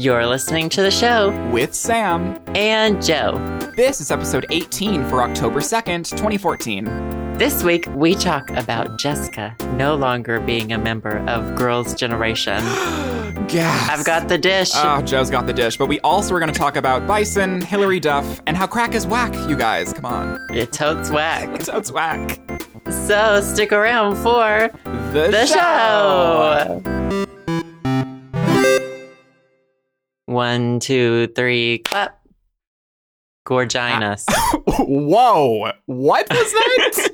You're listening to the show with Sam. and Joe. This is episode 18 for October 2nd, 2014. This week, we talk about Jessica no longer being a member of Girls' Generation. Gas. I've got the dish. Oh, Joe's got the dish. But we also are going to talk about Bison, Hilary Duff, and how crack is whack, you guys. Come on. It's totes whack. So it's whack. So stick around for The, the show. One, two, three, clap. Gorginus. Whoa. What was that?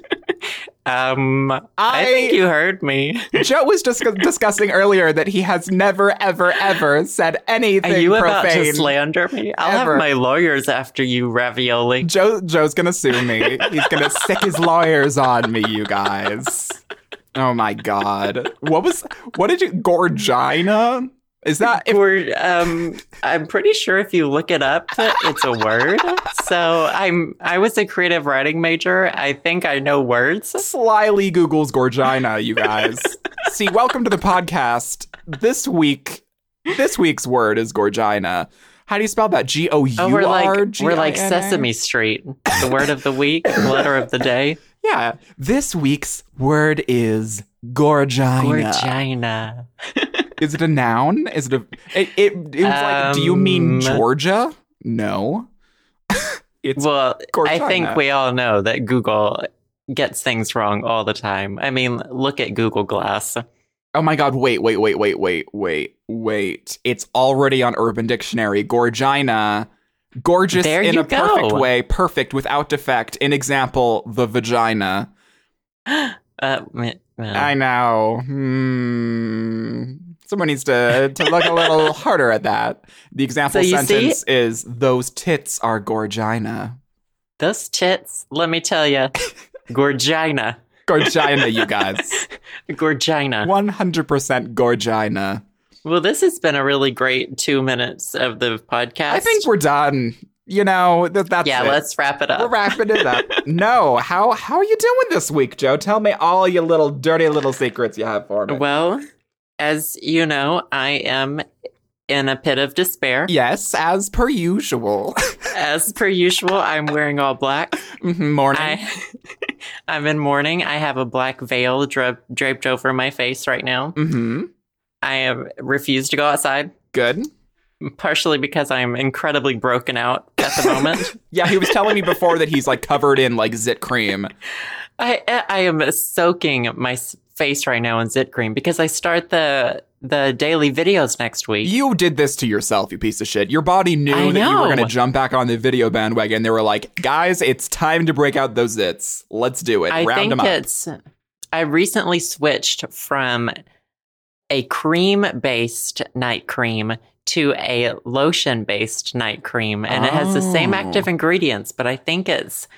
um, I, I- think you heard me. Joe was just discussing earlier that he has never, ever, ever said anything Are you about profane. to slander me? I'll Ever. have my lawyers after you, ravioli. Joe Joe's gonna sue me. He's gonna sick his lawyers on me, you guys. Oh my god. What was what did you Gorgina? Is that if, We're, um, I'm pretty sure if you look it up, it's a word. So I'm I was a creative writing major. I think I know words. slyly Google's Gorgina, you guys? See, welcome to the podcast. This week this week's word is Gorgina. How do you spell that? G O U Oh, we're like we're like G I N A? Sesame Street. The word of the week, letter of the day. Yeah. This week's word is Gorgina. Gorgina. Is it a noun? Is it a? It, it, it was like. Do you mean Um, Georgia? No. it's Well, I think we all know that Google gets things wrong all the time. I mean, look at Google Glass. oh my god! Wait, wait, wait, wait, wait, wait, wait! It's already on Urban Dictionary. Gorgina, gorgeous There in a perfect way, perfect without defect. In example: the vagina. Uh. I know. Hmm. Someone needs to to look a little harder at that. The example So you see- sentence is: "Those tits are Gorgina." Those tits, let me tell you, Gorgina. Gorgina, you guys. Gorgina. 100% Gorgina. Well, this has been a really great two minutes of the podcast. I think we're done. You know, that, that's yeah, it. let's wrap it up. We're wrapping it up. no, how how are you doing this week, Joe? Tell me all your little dirty little secrets you have for me. Well, as you know, I am in a pit of despair. yes, as per usual. As per usual, I'm wearing all black. Mhm, Morning. I, I'm in mourning. I have a black veil dra- draped over my face right now. hmm I have refused to go outside, Good. partially because I'm incredibly broken out at the moment. Yeah, he was telling me before that he's like covered in like zit cream. I I am soaking my face right now in zit cream because I start the the daily videos next week. You did this to yourself, you piece of shit. Your body knew that you were going to jump back on the video bandwagon. They were like, guys, it's time to break out those zits. Let's do it. I Round think them up. it's. I recently switched from a cream based night cream to a lotion based night cream, and it has the same Oh. active ingredients, but I think it's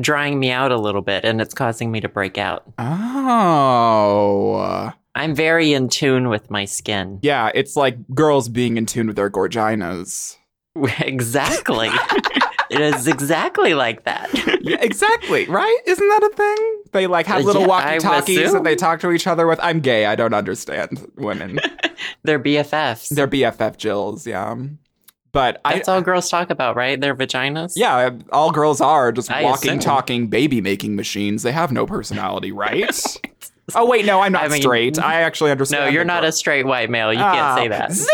drying me out a little bit and it's causing me to break out. Oh. I'm very in tune with my skin. Yeah, it's like girls being in tune with their gorginas. exactly. it is exactly like that. Yeah, exactly, right? Isn't that a thing? They like have uh, little Yeah, walkie-talkies that they talk to each other with. I'm gay. I don't understand women. They're BFFs. They're BFF Jills, yeah. But that's I, all girls talk about, right? Their vaginas. Yeah, all girls are just I walking, assume. talking, baby making machines. They have no personality, right? oh wait, no, I'm not I mean, straight. I actually understand. No, you're not girl. a straight white male. You uh, can't say that. Zing!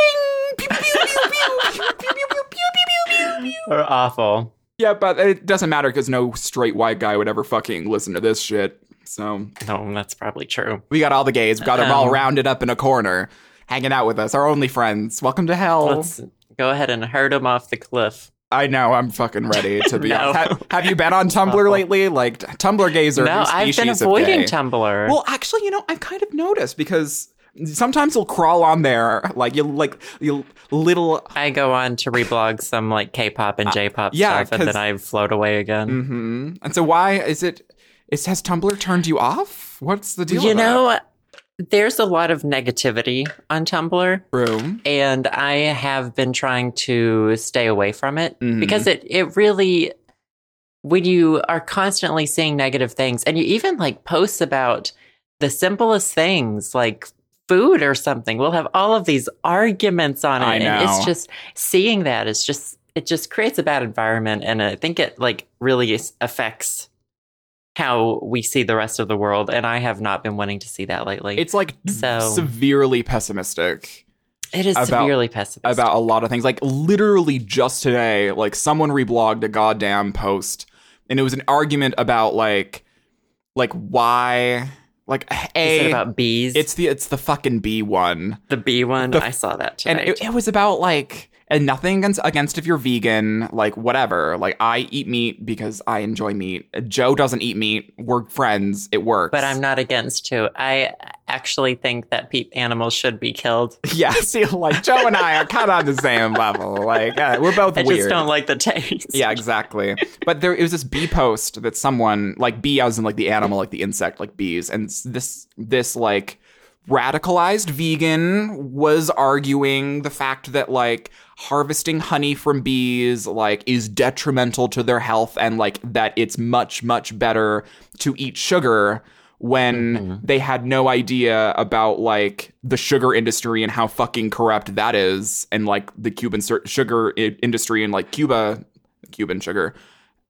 Or awful. Yeah, but it doesn't matter because no straight white guy would ever fucking listen to this shit. So no, that's probably true. We got all the gays. We got um, them all rounded up in a corner, hanging out with us. Our only friends. Welcome to hell. Let's, go ahead and herd him off the cliff. I know. I'm fucking ready to be. No. honest. Ha- have you been on Tumblr lately? Like Tumblr gays are a no, I've been avoiding. Tumblr. Well, actually, you know, I've kind of noticed because sometimes you'll crawl on there, like you like you little. I go on to reblog some like K-pop and J-pop Uh, yeah, stuff, and then I float away again. hmm And so, why is it? Is has Tumblr turned you off? What's the deal? you with that? Know, there's a lot of negativity on Tumblr. room. and I have been trying to stay away from it Mhm. because it it really when you are constantly seeing negative things and you even like posts about the simplest things like food or something. We'll have all of these arguments on it. I And it's just seeing that is just it just creates a bad environment and I think it like really affects how we see the rest of the world and I have not been wanting to see that lately. It's like So- severely pessimistic it is about- severely pessimistic. about a lot of things. Like literally just today, like someone reblogged a goddamn post and it was an argument about like like why like Is a it about bees? it's the it's the fucking B one. the bee one. the- I saw that And it, it was about like and nothing against against if you're vegan, like whatever. Like I eat meat because I enjoy meat. Joe doesn't eat meat. We're friends. It works. but I'm not against to. I actually think that pe- animals should be killed. Yeah, see, like Joe and I are kind of on the same level. Like uh, we're both I weird. just don't like the taste. Yeah, exactly. But there it was this bee post that someone like bee as in like the animal, like the insect, like bees, and this this like radicalized vegan was arguing the fact that like harvesting honey from bees like is detrimental to their health and like that it's much much better to eat sugar when mm-hmm. they had no idea about like the sugar industry and how fucking corrupt that is and like the Cuban sur- sugar I- industry and like Cuba Cuban sugar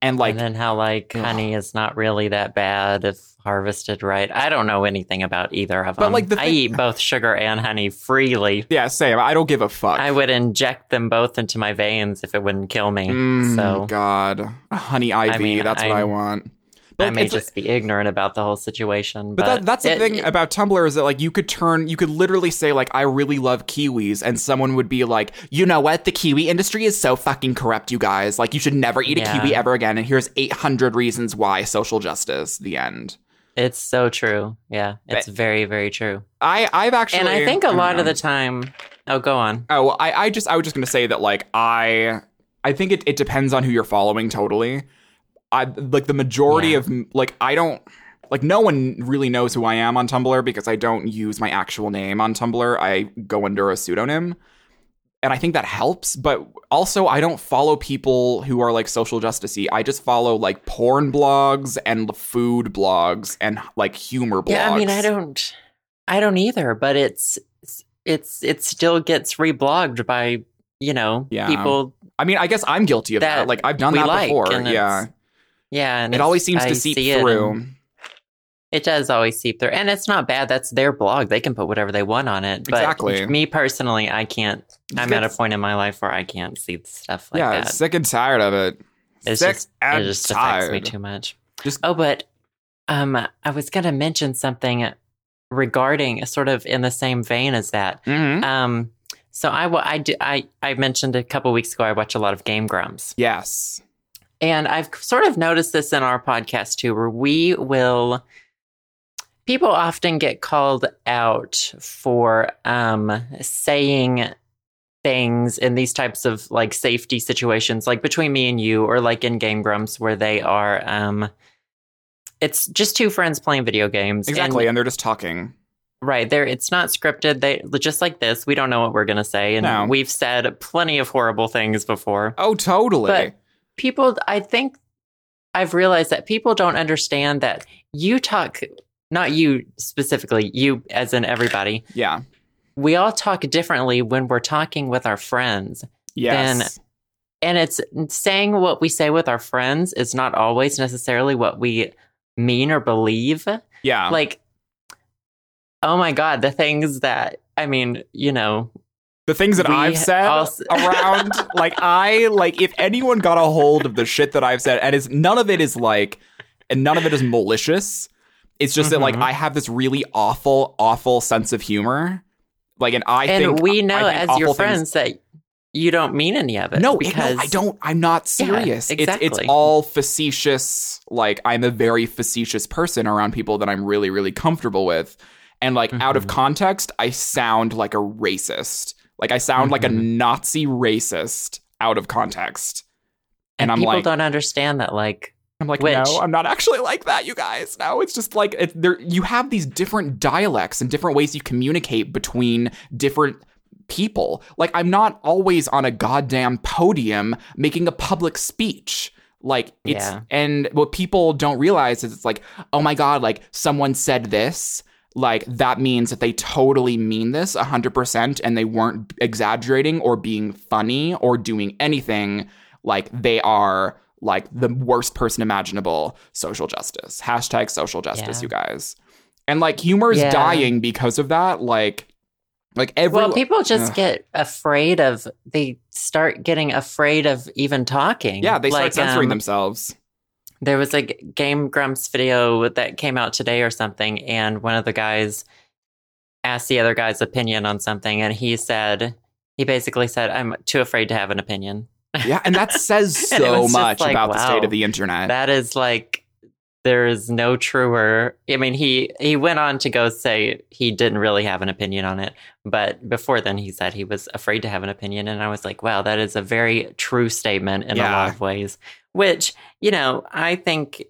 and like and then how like Ugh. honey is not really that bad if harvested right. I don't know anything about either of But, them. like, the I eat both sugar and honey freely. yeah same I don't give a fuck I would inject them both into my veins if it wouldn't kill me. Mm, so God, a honey IV. mean, that's what I I'm- want. I But may it's- just be ignorant about the whole situation. But But, that, that's the it- thing it- about Tumblr is that like you could turn, you could literally say like I really love kiwis, and someone would be like, you know what, the kiwi industry is so fucking corrupt, you guys. Like you should never eat a Yeah. kiwi ever again. And here's 800 reasons why. Social justice. The end. It's so true. Yeah, it's very, very true. I I've actually, and I think a lot of the mm. time. Oh, go on. Oh, well, I, I just I was just gonna say that like I I think it, it depends on who you're following totally. I like the majority Yeah. of like I don't like no one really knows who I am on Tumblr because I don't use my actual name on Tumblr. I go under a pseudonym. And I think that helps, but also I don't follow people who are like social justicey. I just follow like porn blogs and food blogs and like humor blogs. Yeah, I mean, I don't, I don't either. But it's, it's, it still gets reblogged by you know Yeah. people. I mean, I guess I'm guilty of that. that Like I've done that like, before. Yeah. Yeah, and It always seems I to seep see through. and It does always seep through, and it's not bad. That's their blog; they can put whatever they want on it. But Exactly. me personally, I can't. I'm at a point in my life where I can't see stuff like that. yeah, that. sick and tired of it. It's sick just and it just tired. affects me too much. Just- oh, but um, I was gonna mention something regarding sort of in the same vein as that. Mhm. Um, so I I do, I I mentioned a couple weeks ago I watch a lot of Game Grumps, Yes. and I've sort of noticed this in our podcast too, where we will. People often get called out for um, saying things in these types of like safety situations, like between me and you, or like in Game Grumps, where they are. Um, it's just two friends playing video games. and- Exactly. And, they're just talking. Right. There it's not scripted. They just like this, we don't know what we're gonna say. And No. we've said plenty of horrible things before. Oh, totally. But people I think I've realized that people don't understand that you talk not you specifically, you as in everybody. yeah. We all talk differently when we're talking with our friends. Yes. And it's saying what we say with our friends is not always necessarily what we mean or believe. yeah. Like, oh my God, the things that, I mean, you know, the things that we I've said also- around, like I like if anyone got a hold of the shit that I've said, and it's none of it is like, and none of it is malicious. It's just that like Mhm. I have this really awful, awful sense of humor. Like, and I and think we know I think as awful your things- friends that you don't mean any of it. No, it- because no, I don't. I'm not Yeah, serious. It's it's all facetious. Like I'm a very facetious person around people that I'm really really comfortable with, and like out of Mhm. context, I sound like a racist. Like I sound like a Mhm. Nazi racist out of context. And, And I'm people like- don't understand that. Like, I'm like, Which- no, I'm not actually like that, you guys. No, it's just like it, there. You have these different dialects and different ways you communicate between different people. Like, I'm not always on a goddamn podium making a public speech. Like, it's Yeah. and what people don't realize is it's like, oh my god, like someone said this. like that means that they totally mean this 100% and they weren't exaggerating or being funny or doing anything like they are like the worst person imaginable social justice hashtag social justice Yeah. you guys and like humor is Yeah. dying because of that like like every well, people just Ugh. get afraid of. They start getting afraid of even talking. yeah they start Like, censoring um, themselves There was a Game Grumps video that came out today or something, and one of the guys asked the other guy's opinion on something, and he said, he basically said, I'm too afraid to have an opinion. Yeah and that says so much like, about the state of the internet That is like, there is no truer. I mean, he, he went on to go say he didn't really have an opinion on it, but before then he said he was afraid to have an opinion. And I was like, wow, that is a very true statement in a lot of ways, which, you know, I think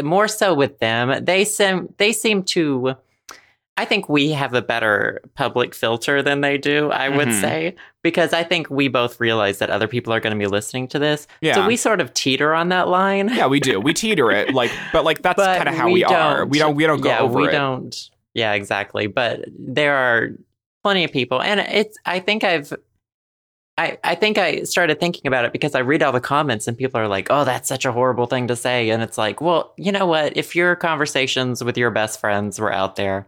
more so with them, they seem, they seem to, I think we have a better public filter than they do, I would Mhm. say, because I think we both realize that other people are going to be listening to this. yeah So we sort of teeter on that line. yeah we do we teeter it like but like that's kind of how we, are we don't we don't go yeah, over we it don't. Yeah, exactly. But there are plenty of people, and it's. I think I've. I, I think I started thinking about it because I read all the comments and people are like, "Oh, that's such a horrible thing to say," and it's like, well, you know what? If your conversations with your best friends were out there,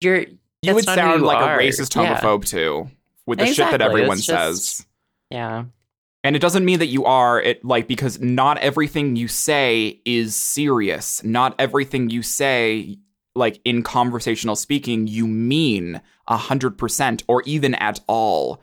you're you would sound you like are. a racist Yeah. homophobe too with the shit that everyone just- says. Yeah, and it doesn't mean that you are it like because not everything you say is serious. Not everything you say like in conversational speaking you mean a hundred percent or even at all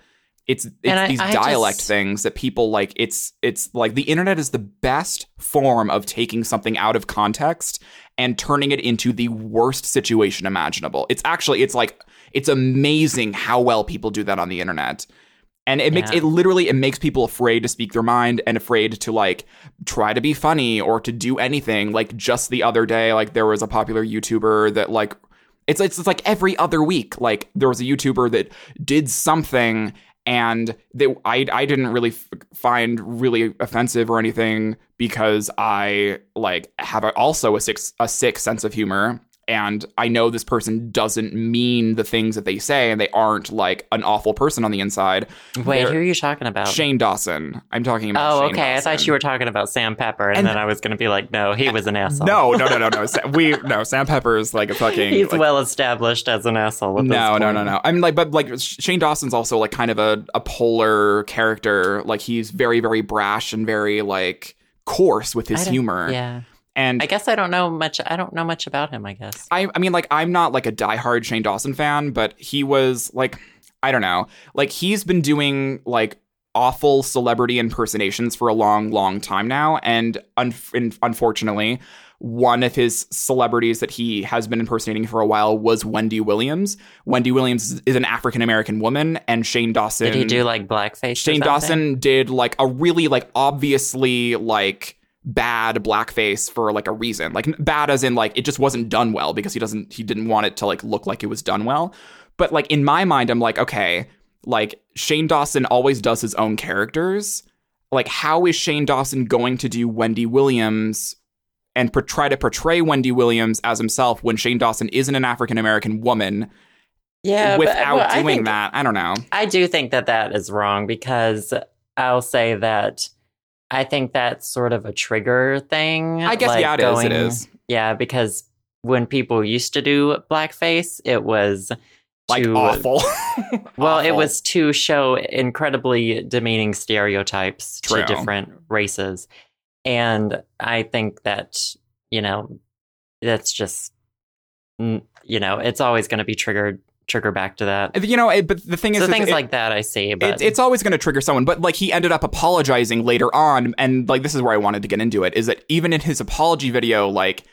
it's it's I- these I dialect just- things that people like it's it's like the internet is the best form of taking something out of context and turning it into the worst situation imaginable. It's actually it's like it's amazing how well people do that on the internet. And it makes Yeah. it literally it makes people afraid to speak their mind and afraid to like try to be funny or to do anything. Like just the other day like there was a popular youtuber that like it's it's, it's like every other week like there was a youtuber that did something and they, I, I didn't really f- find really offensive or anything because I like have a, also a sick a sick sense of humor and I know this person doesn't mean the things that they say and they aren't like an awful person on the inside. wait, They're- who are you talking about? Shane Dawson. I'm talking about. oh, Shane okay. I thought you were talking about Sam Pepper, and, And- then I was going to be like, no, he was an asshole. No, no, no, no, no. Sa- We no. Sam Pepper is like a fucking. He's like, well established as an asshole. No, no, no, no. I mean, like, but like Shane Dawson's also like kind of a, a polar character. Like he's very, very brash and very like coarse with his humor. Yeah, And I guess I don't know much. I don't know much about him. I guess. I, I mean, like, I'm not like a diehard Shane Dawson fan, but he was like, I don't know, like he's been doing like awful celebrity impersonations for a long, long time now, and un- unfortunately, one of his celebrities that he has been impersonating for a while was Wendy Williams. Wendy Williams is an African American woman, and Shane Dawson. Did he do like blackface? Shane? Dawson did like a really like obviously like bad blackface for like a reason. Like bad as in like it just wasn't done well because he doesn't he didn't want it to like look like it was done well. But like in my mind I'm like okay, like Shane Dawson always does his own characters. Like how is Shane Dawson going to do Wendy Williams and per- try to portray Wendy Williams as himself when Shane Dawson isn't an African American woman Yeah, but- without well, doing that? I don't know. I do think that that is wrong because I'll say that I think that's sort of a trigger thing. I guess like yeah, it is. It going- is. Yeah, because when people used to do blackface, it was Like to awful. well, it was to show incredibly demeaning stereotypes True. to different races. And I think that, you know, that's just you know, it's always going to be triggered trigger back to that. You know, it, but the thing is, So is things it- like that I see, but it, it's always going to trigger someone. But like he ended up apologizing later on, and like this is where I wanted to get into it. Is that even in his apology video, like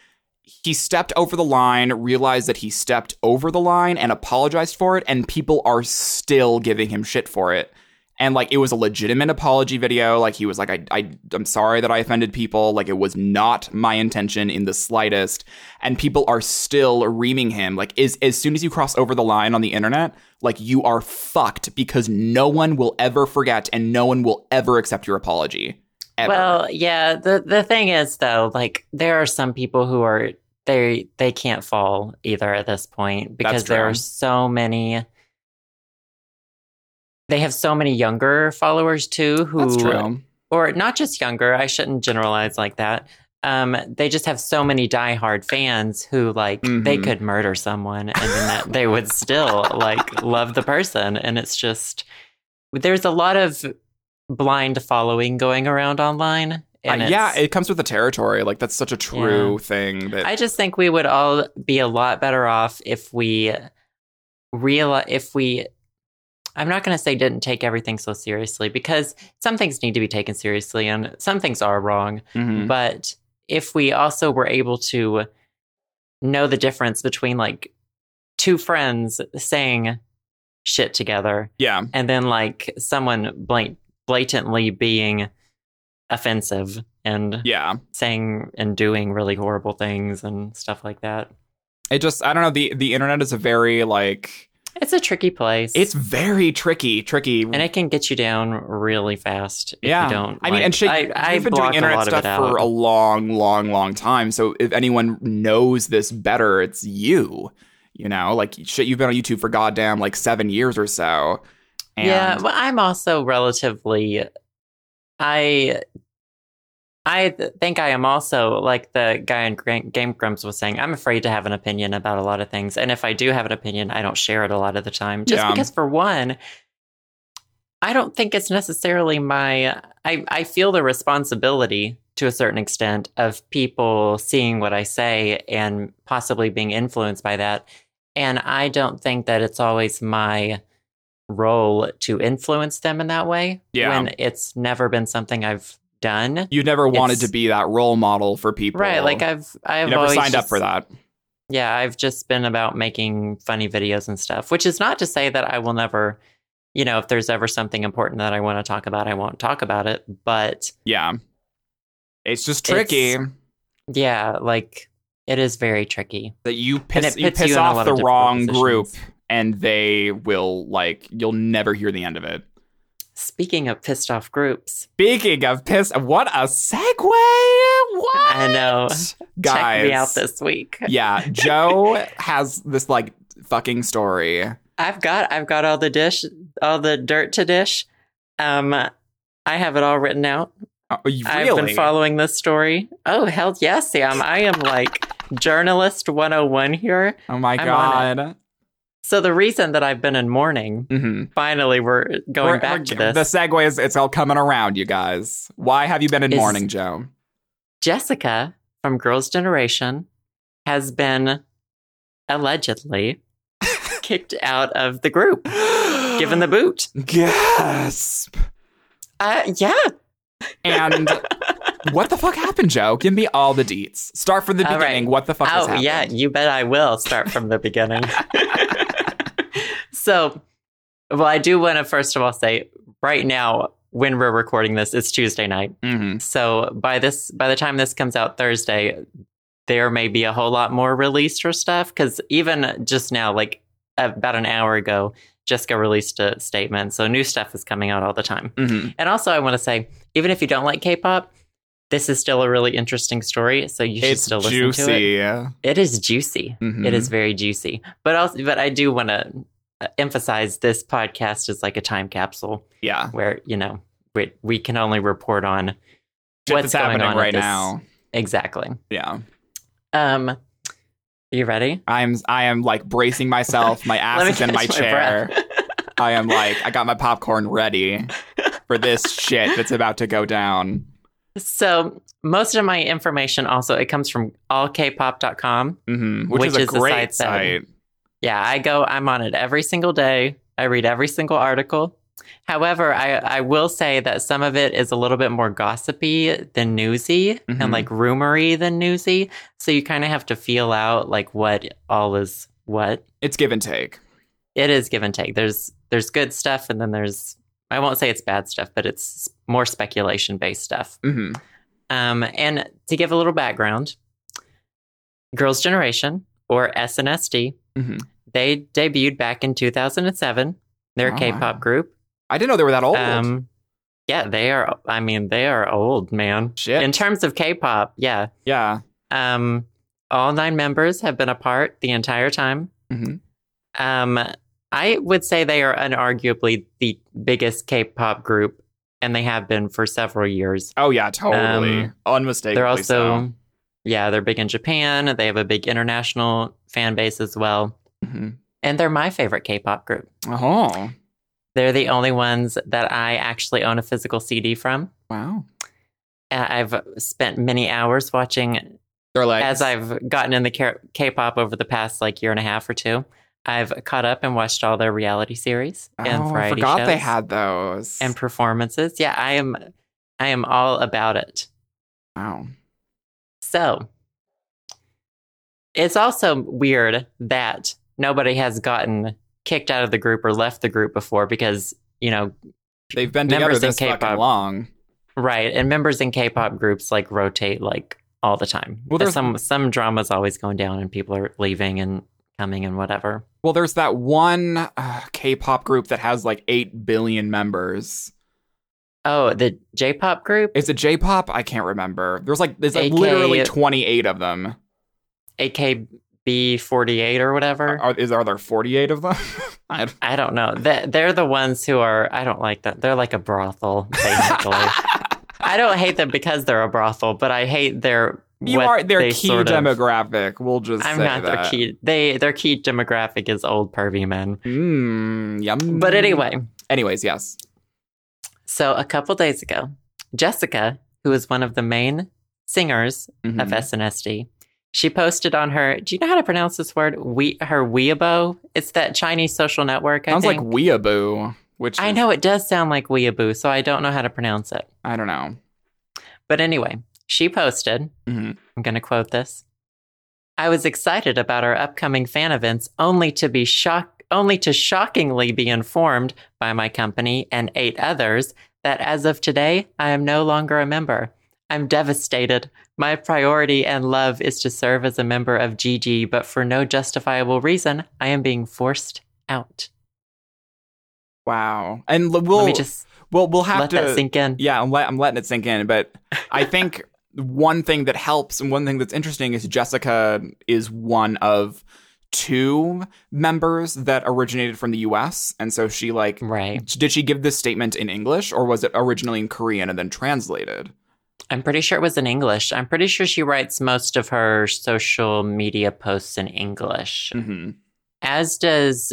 he stepped over the line, realized that he stepped over the line, and apologized for it, and people are still giving him shit for it. And like it was a legitimate apology video. Like he was like, I, I, I'm sorry that I offended people. Like it was not my intention in the slightest. And people are still reaming him. Like is as soon as you cross over the line on the internet, like you are fucked because no one will ever forget and no one will ever accept your apology. Ever. Well, yeah, the the thing is though, like there are some people who are they they can't fall either at this point because there are so many they have so many younger followers too who or not just younger i shouldn't generalize like that um, they just have so many diehard fans who like they Mhm. could murder someone and then that they would still like love the person and it's just there's a lot of blind following going around online and Uh, yeah, it comes with the territory. Like that's such a true thing that I just think we would all be a lot better off if we realize if we I'm not going to say didn't take everything so seriously because some things need to be taken seriously and some things are wrong. Mhm. But if we also were able to know the difference between like two friends saying shit together yeah, and then like someone blank, blatantly being offensive and yeah. saying and doing really horrible things and stuff like that. It just I don't know. The the internet is a very like It's a tricky place. it's very tricky, tricky. and it can get you down really fast if yeah, you don't. I mean, like- and shit, I, we've been doing internet stuff for a long, long, long time. So if anyone knows this better, it's you. You know, like shit, you've been on YouTube for goddamn like seven years or so. And yeah, but I'm also relatively. I. I th- think I am also like the guy in Game Grumps was saying. I'm afraid to have an opinion about a lot of things, and if I do have an opinion, I don't share it a lot of the time. Just Yeah. because, for one, I don't think it's necessarily my. I I feel the responsibility to a certain extent of people seeing what I say and possibly being influenced by that, and I don't think that it's always my role to influence them in that way Yeah. when it's never been something I've done. you never wanted It's- to be that role model for people, Right, like I've I've you never signed up for that. Yeah, I've just been about making funny videos and stuff, which is not to say that I will never, you know, if there's ever something important that I want to talk about, I won't talk about it, but Yeah, it's just tricky It's- yeah, like it is very tricky. that you piss you piss you off the wrong group, and they will like you'll never hear the end of it. Speaking of pissed off groups, Speaking of piss, what a segue! What I know. guys? check me out this week. yeah, Joe has this like fucking story. I've got I've got all the dish, all the dirt to dish. Um, I have it all written out. Oh, you I've been following this story. Oh hell yes, Sam! I am like journalist 101 here. oh my I'm god! So the reason that I've been in mourning, hmm finally, we're going back to this. The segue is it's all coming around, you guys. Why have you been in Is- mourning, Joe? Jessica from Girls' Generation has been allegedly kicked out of the group, given the boot. gasp. Uh, yeah. And what the fuck happened, Joe? Give me all the deets. Start from the All right. beginning. What the fuck has Oh, yeah, you bet I will start from the beginning. so, well, I do want to first of all say right now, when we're recording this, it's Tuesday night. hmm So by this, by the time this comes out Thursday, there may be a whole lot more released or stuff. Because even just now, like about an hour ago, Jessica released a statement. So new stuff is coming out all the time. hmm And also, I want to say, even if you don't like K-pop, this is still a really interesting story. So you should It's still listen to it. juicy. It is juicy. Mhm. It is very juicy. But also, but I do want to emphasize this podcast is like a time capsule Yeah. where you know we we can only report on Shit what's happening on right now. exactly. Yeah. Um, you ready? I'm I am like bracing myself. My ass is in my catch chair. I am like I got my popcorn ready for this shit that's about to go down. so most of my information also it comes from allkpop.com. hmm Which, Which is a is the great site that- site. Yeah, I go. I'm on it every single day. I read every single article. However, I, I will say that some of it is a little bit more gossipy than newsy Mhm. and like rumory than newsy. So you kind of have to feel out like what all is what. It's give and take. It is give and take. There's there's good stuff and then there's I won't say it's bad stuff, but it's more speculation based stuff. hmm Um, and to give a little background, Girls' Generation or SNSD, hmm they debuted back in 2007. They're a Oh, K-pop wow. group. I didn't know they were that old. Um, yeah, they are. I mean, they are old, man. Shit. In terms of K-pop, yeah. yeah. Um, all nine members have been apart the entire time. hmm Um, I would say they are unarguably the biggest K-pop group, and they have been for several years. Oh yeah, totally, Um, unmistakably. They're also, so. Yeah, they're big in Japan. They have a big international fan base as well, Mhm. and they're my favorite K-pop group. Oh They're the only ones that I actually own a physical CD from. wow, Uh, I've spent many hours watching like as I've gotten in the K- K-pop over the past like year and a half or two. I've caught up and watched all their reality series and oh, I forgot shows they had those. and performances. Yeah, I am. I am all about it. wow. So it's also weird that nobody has gotten kicked out of the group or left the group before because you know They've been together Members in K-pop. long. right and members in K-pop groups like rotate like all the time. Well, there's- some some drama's always going down and people are leaving and coming and whatever. Well, there's that one uh, K-pop group that has like eight billion members. Oh, the J-pop group, Is it J-pop? I can't remember. There's like there's like AK literally 28 of them. AKB48 or whatever. Are, is are there 48 of them? I don't- I don't know. They- They're the ones who are. I don't like that. They're like a brothel, basically. I don't hate them because they're a brothel, but I hate their. you are their key sort of- demographic. We'll just I'm not that. their key. They their key demographic is old pervy men. Mm, yum. But anyway, anyways, yes. So a couple days ago, Jessica, who is one of the main singers Mhm. of SNSD, she posted on her. Do you know how to pronounce this word? We her Weibo. It's that Chinese social network. I Sounds like think. weeaboo, which I is- know it does sound like Weeaboo, so I don't know how to pronounce it. I don't know. But anyway, she posted, Mhm. I'm going to quote this. I was excited about our upcoming fan events only to be shocked only to shockingly be informed by my company and eight others that as of today I am no longer a member. I'm devastated. My priority and love is to serve as a member of GG, but for no justifiable reason, I am being forced out. Wow. And we'll Let me just we'll we'll have let to that sink in. Yeah, I'm, let, I'm letting it sink in. But I think one thing that helps and one thing that's interesting is Jessica is one of two members that originated from the US. And so she, like, Right. did she give this statement in English or was it originally in Korean and then translated? I'm pretty sure it was in English. I'm pretty sure she writes most of her social media posts in English, hmm as does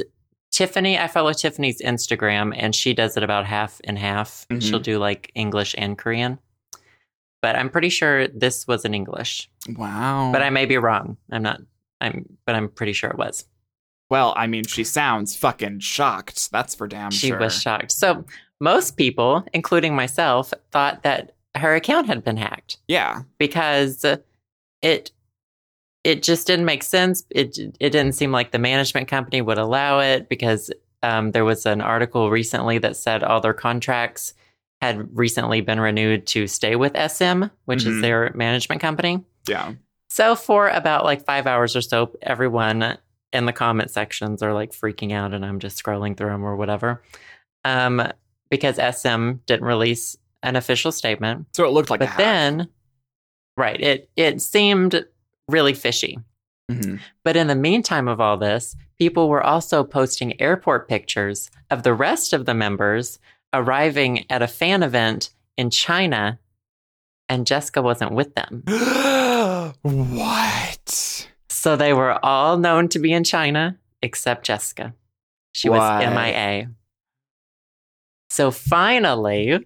Tiffany. I follow Tiffany's Instagram, and she does it about half and half. Mhm. She'll do like English and Korean. But I'm pretty sure this was in English. Wow. But I may be wrong. I'm not. I'm. But I'm pretty sure it was. well, I mean, she sounds fucking shocked. That's for damn She sure. She was shocked. So most people, including myself, thought that her account had been hacked. Yeah. because it it just didn't make sense. It it didn't seem like the management company would allow it because um, there was an article recently that said all their contracts had recently been renewed to stay with SM, which Mhm. is their management company. Yeah. So for about like five hours or so, everyone in the comment sections are like freaking out, and I'm just scrolling through them or whatever, um, because SM didn't release an official statement. So it looked like But then, right, it it seemed really fishy. Mhm. But in the meantime of all this, people were also posting airport pictures of the rest of the members arriving at a fan event in China, and Jessica wasn't with them. what? So they were all known to be in China except Jessica. She What? was MIA. So finally,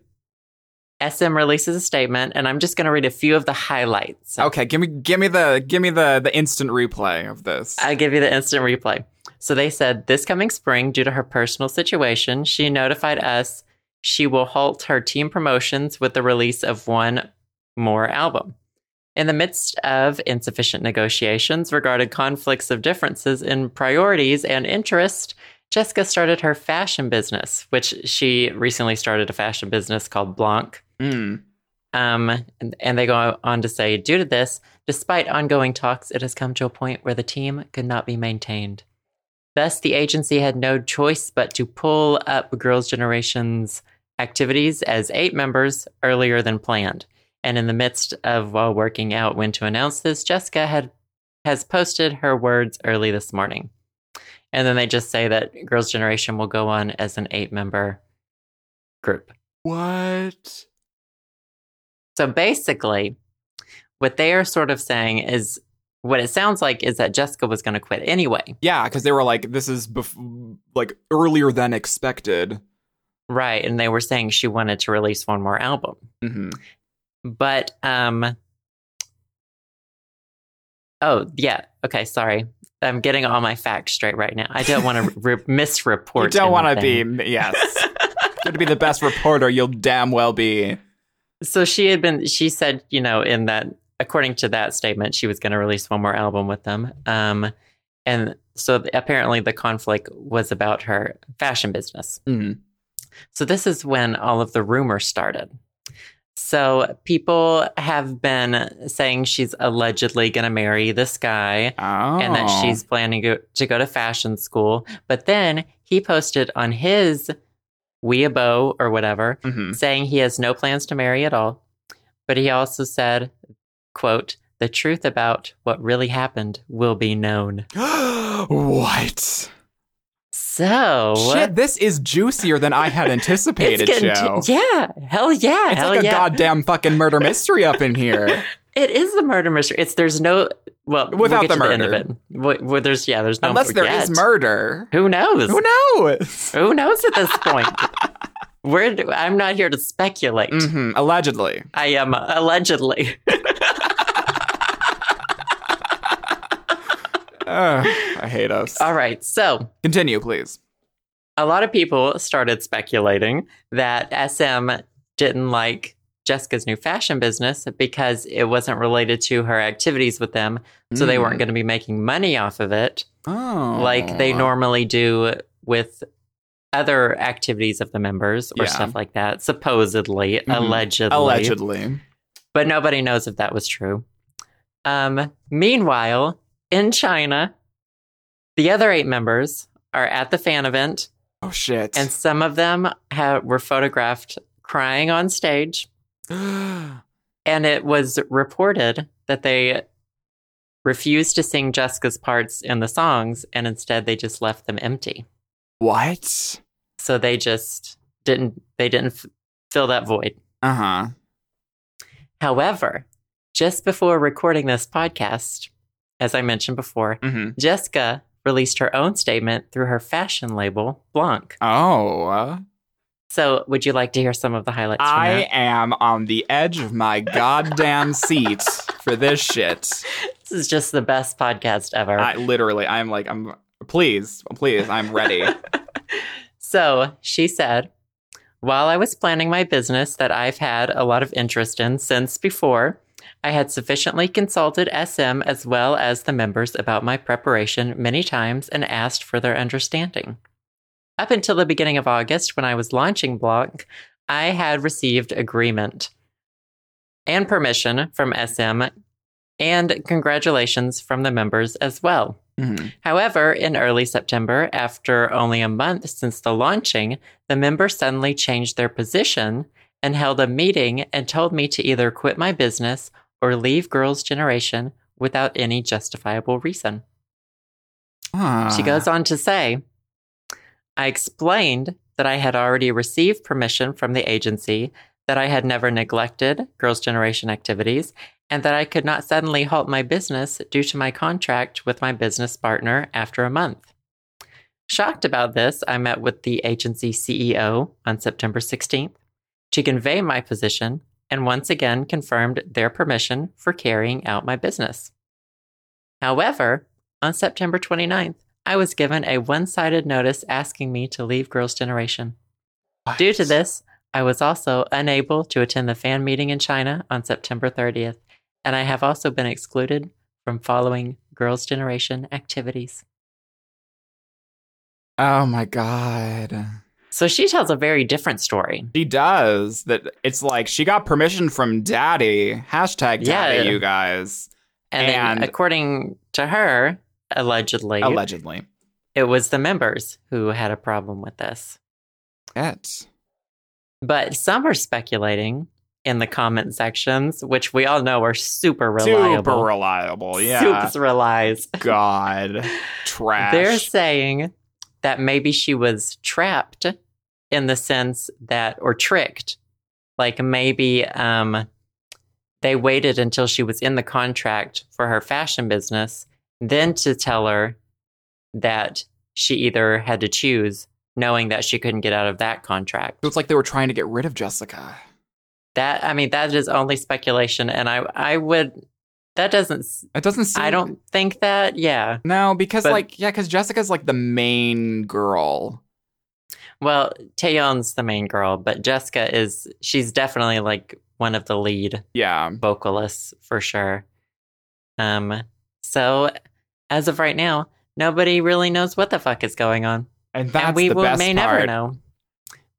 SM releases a statement, and I'm just going to read a few of the highlights. Okay, give me give me the give me the the instant replay of this. I'll give you the instant replay. So they said this coming spring, due to her personal situation, she notified us she will halt her team promotions with the release of one more album. In the midst of insufficient negotiations regarding conflicts of differences in priorities and interest, Jessica started her fashion business, which she recently started a fashion business called Blanc. Mm. Um, and, and they go on to say, due to this, despite ongoing talks, it has come to a point where the team could not be maintained. Thus, the agency had no choice but to pull up Girls' Generation's activities as eight members earlier than planned. And in the midst of while working out when to announce this, Jessica had has posted her words early this morning. And then they just say that Girls' Generation will go on as an eight member group. What? So basically, what they are sort of saying is what it sounds like is that Jessica was going to quit anyway. Yeah, because they were like, this is bef- like earlier than expected. Right. And they were saying she wanted to release one more album. hmm But, um, oh, yeah. Okay. Sorry. I'm getting all my facts straight right now. I don't want to re- misreport. You don't want to be, yes. Going to be the best reporter you'll damn well be. So she had been, she said, you know, in that, according to that statement, she was going to release one more album with them. Um, and so apparently the conflict was about her fashion business. Mhm. So this is when all of the rumors started. So people have been saying she's allegedly going to marry this guy Oh. and that she's planning to, to go to fashion school. But then he posted on his Weibo or whatever Mhm. saying he has no plans to marry at all. But he also said, quote, the truth about what really happened will be known. what? So Shit, this is juicier than I had anticipated, it's getting Joe. t- yeah, hell yeah, It's hell like a yeah. goddamn fucking murder mystery up in here. It is a murder mystery. It's there's no well we'll Without get the to end of murder. it. Well, well, there's yeah, there's no Unless there is yet. murder. Who knows? Who knows? Who knows at this point? We're I'm not here to speculate. hmm Allegedly. I am allegedly. Ugh, I hate us. All right, so Continue, please. a lot of people started speculating that SM didn't like Jessica's new fashion business because it wasn't related to her activities with them, so they weren't Mm. going to be making money off of it Oh. like they normally do with other activities of the members or Yeah. stuff like that, supposedly, Mhm. allegedly. Allegedly. But nobody knows if that was true. Um, meanwhile, in China, the other eight members are at the fan event, Oh, shit. and some of them ha- were photographed crying on stage. And it was reported that they refused to sing Jessica's parts in the songs, and instead they just left them empty. what? So they just didn't they didn't f- fill that void. Uh huh. However, just before recording this podcast, as I mentioned before, hmm Jessica released her own statement through her fashion label, Blanc. Oh. uh, So, would you like to hear some of the highlights from I am on the edge of my goddamn seat for this shit. This is just the best podcast ever. I literally, I'm like, I'm, please, please, I'm ready. So she said, While I was planning my business that I've had a lot of interest in since before, I had sufficiently consulted SM as well as the members about my preparation many times and asked for their understanding. Up until the beginning of August, when I was launching Blanc, I had received agreement and permission from SM and congratulations from the members as well. Mhm. However, in early September, after only a month since the launching, the members suddenly changed their position and held a meeting and told me to either quit my business or leave Girls' Generation without any justifiable reason. Ah. She goes on to say, I explained that I had already received permission from the agency, that I had never neglected Girls' Generation activities, and that I could not suddenly halt my business due to my contract with my business partner after a month. Shocked about this, I met with the agency CEO on September 16th to convey my position and once again confirmed their permission for carrying out my business. However, on September 29th, I was given a one sided notice asking me to leave Girls' Generation. Due to this, I was also unable to attend the fan meeting in China on September 30th, and I have also been excluded from following Girls' Generation activities. Oh my god. So she tells a very different story. She does. That it's like she got permission from daddy. Hashtag daddy, Yeah. you guys. And, then, And- according to her, allegedly, Allegedly. it was the members who had a problem with this. It. But some are speculating in the comment sections, which we all know are super reliable. Super reliable. Yeah. Super relies. God. Trash. They're saying that maybe she was trapped in the sense that, or tricked. Like maybe um, they waited until she was in the contract for her fashion business, then to tell her that she either had to choose, knowing that she couldn't get out of that contract. So it's like they were trying to get rid of Jessica. That I mean, that is only speculation, and I I would that doesn't It doesn't seem. I don't think that. Yeah. No, because But- like yeah, because Jessica's like the main girl. Well, Taeyeon's the main girl, but Jessica is she's definitely like one of the lead Yeah. vocalists for sure. Um so as of right now, nobody really knows what the fuck is going on. And that's and we the will, best may part. never know.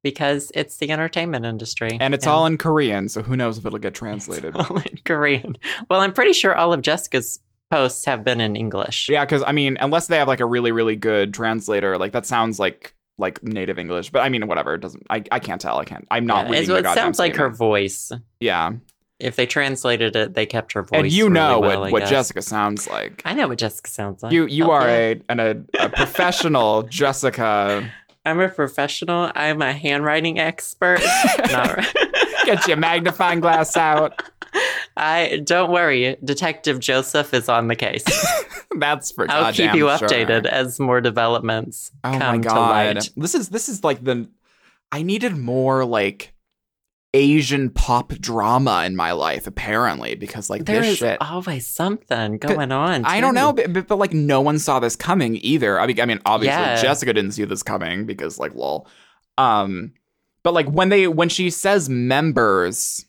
Because it's the entertainment industry. And it's all in Korean, so who knows if it'll get translated. all in Korean. Well, I'm pretty sure all of Jessica's posts have been in English. Yeah, because I mean, unless they have like a really, really good translator, like that sounds like like native English. But I mean, whatever. It doesn't. I, I can't tell. I can't. I'm not Yeah, reading it goddamn sounds like her voice. Yeah, If they translated it, they kept her voice. and you really know well, what what. Jessica sounds like. I know what Jessica sounds like. You you Oh, are a an, a, a professional Jessica. I'm a professional. I'm a handwriting expert. Not, Get your magnifying glass out. I don't worry. Detective Joseph is on the case. That's for I'll keep you sure. updated as more developments Oh come to light. This is this is like the I needed more like Asian pop drama in my life, apparently, because like There this is shit. always something going on. I don't know, but, but, but like no one saw this coming either. I mean, I mean, obviously Yeah. Jessica didn't see this coming because like, lol. Um, but like when they when she says members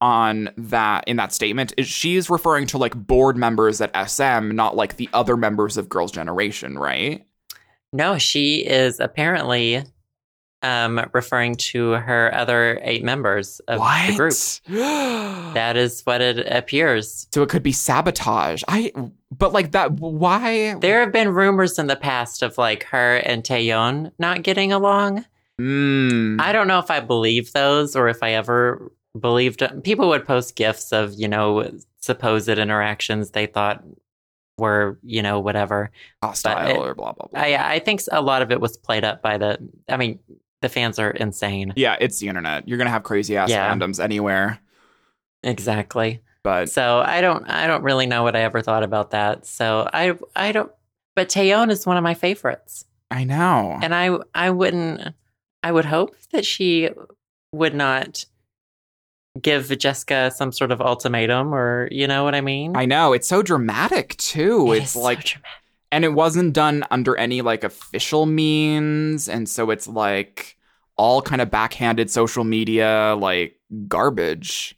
on that in that statement, is she's referring to like board members at SM, not like the other members of Girls' Generation, right? No, she is apparently um, referring to her other eight members of the group. that That is what it appears. so it could be sabotage. I but like that. Why? There have been rumors in the past of like her and Taeyeon not getting along. Mm. I don't know if I believe those or if I ever believed people would post gifs of, you know, supposed interactions they thought were, you know, whatever. hostile it- or blah blah blah. I I think a lot of it was played up by the I mean, the fans are insane. yeah, it's the internet. You're gonna have crazy ass Yeah. fandoms anywhere. Exactly. But So I don't I don't really know what I ever thought about that. So I I don't but Taeyeon is one of my favorites. I know. And I I wouldn't I would hope that she would not give Jessica some sort of ultimatum or you know what I mean? I know. It's so dramatic too. It it's so like dramatic. and it wasn't done under any like official means, and so it's like all kind of backhanded social media like garbage.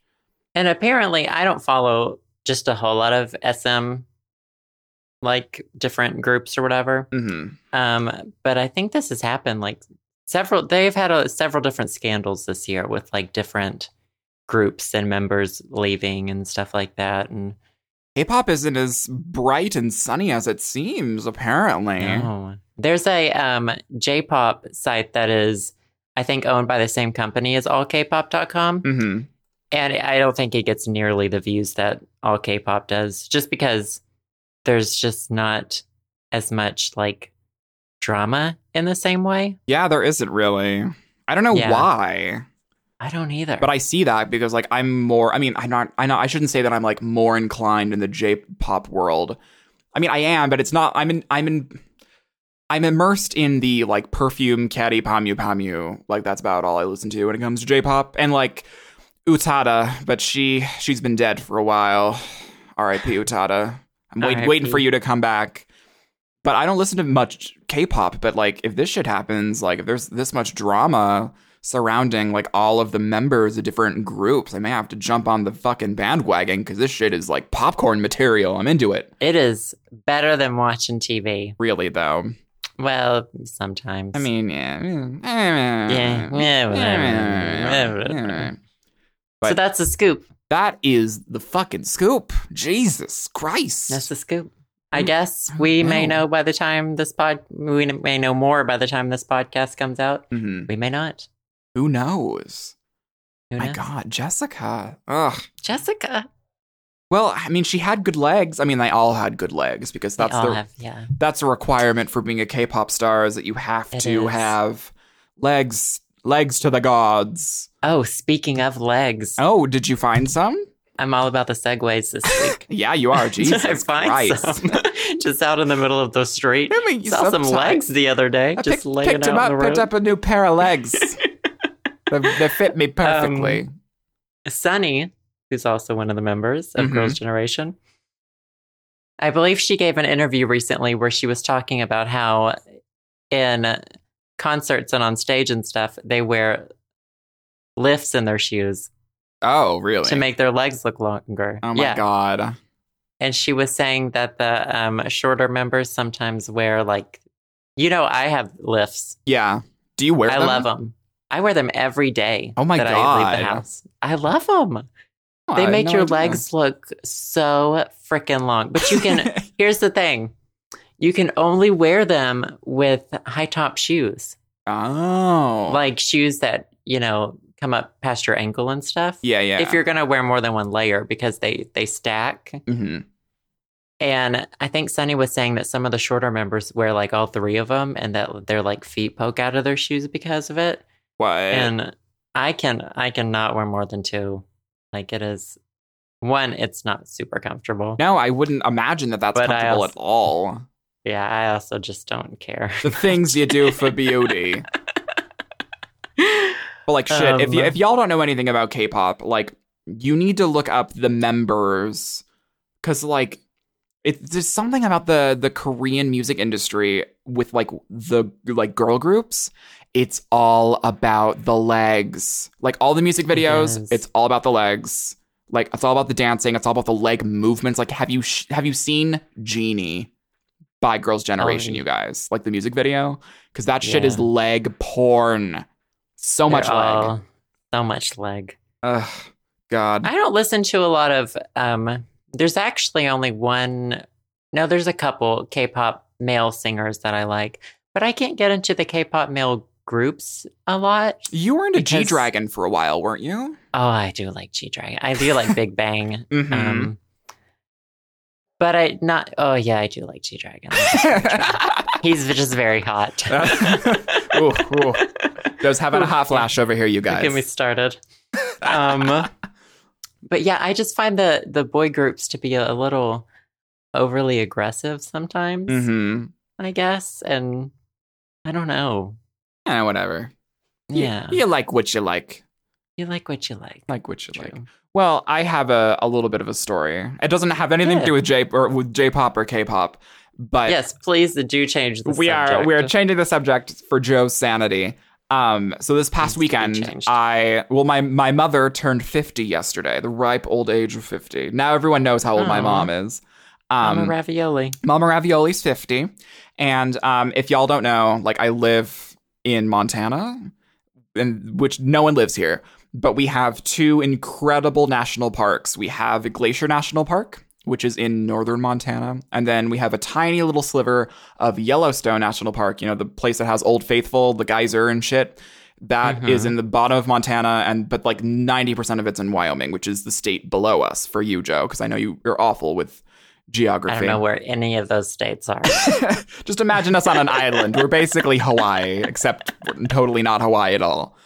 And apparently I don't follow just a whole lot of SM like different groups or whatever. hmm Um, but I think this has happened like several. They've had a, several different scandals this year with like different groups and members leaving and stuff like that. And K-pop isn't as bright and sunny as it seems. Apparently, no, there's a um J-pop site that is, I think, owned by the same company as AllKpop.com, hmm and I don't think it gets nearly the views that All K-pop does, just because there's just not as much like drama in the same way. yeah, there isn't really. I don't know Yeah. why. I don't either. But I see that because like I'm more I mean, I'm not I know I shouldn't say that I'm like more inclined in the J-pop world. I mean, I am, but it's not I'm in I'm in I'm immersed in the like perfume Kyary Pamyu Pamyu. Like that's about all I listen to when it comes to J-pop and like Utada, but she she's been dead for a while. R.I.P. Utada. I'm wait, waiting for you to come back. But I don't listen to much K-pop, but like if this shit happens, like if there's this much drama surrounding like all of the members of different groups, I may have to jump on the fucking bandwagon because this shit is like popcorn material. I'm into it. It is better than watching TV. Really though. Well, sometimes. I mean, yeah. yeah, yeah, whatever, whatever. so that's the scoop. That is the fucking scoop. Jesus Christ. That's the scoop. I Mm, guess we don't may know. by the time this pod. We may know more by the time this podcast comes out. Mhm. We may not. Who knows? My Eunice? God, Jessica. Ugh. Jessica. Well, I mean, she had good legs. I mean, they all had good legs because that's the have, yeah. that's a requirement for being a K-pop star is that you have It to is. have legs legs to the gods. Oh, speaking of legs, Oh, did you find some? I'm all about the segues this week. Yeah, you are. Jesus I find Christ. some just out in the middle of the street. I mean, Saw some legs the other day, I just picked, laying picked out up, in the picked road. up a new pair of legs. They, they fit me perfectly. Um, Sunny, who's also one of the members of Mhm. Girls' Generation, I believe she gave an interview recently where she was talking about how in concerts and on stage and stuff, they wear lifts in their shoes oh, really? to make their legs look longer. oh my yeah. god. And she was saying that the um, shorter members sometimes wear like, you know, I have lifts. Yeah. Do you wear I them? love them. I wear them every day. Oh my that I leave the God. house. I love them. Oh, They make no your idea. legs look so freaking long. But you can, here's the thing you can only wear them with high top shoes, oh. like shoes that, you know, come up past your ankle and stuff. yeah, yeah. If you're going to wear more than one layer because they, they stack. hmm And I think Sunny was saying that some of the shorter members wear like all three of them and that their like feet poke out of their shoes because of it. What? And I can, I cannot wear more than two. Like it is, one, it's not super comfortable. no, I wouldn't imagine that that's But comfortable also- at all. Yeah, I also just don't care. The things you do for beauty. But like shit, if Um, if y'all don't know anything about K-pop, like you need to look up the members cuz like it's there's something about the the Korean music industry with like the like girl groups. It's all about the legs. Like all the music videos, is. it's all about the legs. Like it's all about the dancing, it's all about the leg movements. Like have you sh- have you seen Genie by Girls Generation, Oh, you guys? Like the music video? Cuz that shit is leg porn. So much leg. So much leg. Ugh, God. I don't listen to a lot of. um There's actually only one. No, there's a couple K-pop male singers that I like, but I can't get into the K-pop male groups a lot. you were into G Dragon for a while, weren't you? Oh, I do like G Dragon. I do like Big Bang. Mhm. Um, but I not. Oh yeah, I do like G Dragon. He's just very hot. ooh, ooh. Just having a hot flash over here, you Don't Get me started. Um, but yeah, I just find the the boy groups to be a, little overly aggressive sometimes. mm-hmm. I guess, and I don't know. Yeah, whatever. Yeah, You, like what you like. you like what you like. Like what you like. Well, I have a, a little bit of a story. It doesn't have anything to do with J or with J pop or K pop, but Yes, please do change the we are subject. we are changing the subject for Joe's sanity. Um, so this past be weekend. I well, my my mother turned fifty yesterday, the ripe old age of fifty. Now everyone knows how old my mom is. Um, Mama ravioli. Mama Ravioli's 50. And um, if y'all don't know, like I live in Montana, and which no one lives here, but we have two incredible national parks. We have Glacier National Park, which is in northern Montana, and then we have a tiny little sliver of Yellowstone National Park, you know, the place that has Old Faithful, the geyser and shit. That is Mhm. in the bottom of Montana, and but like ninety percent of it's in Wyoming, which is the state below us for you, Joe, because I know you, you're awful with geography. I don't know where any of those states are. Just imagine us on an island. We're basically Hawaii, except totally not Hawaii at all.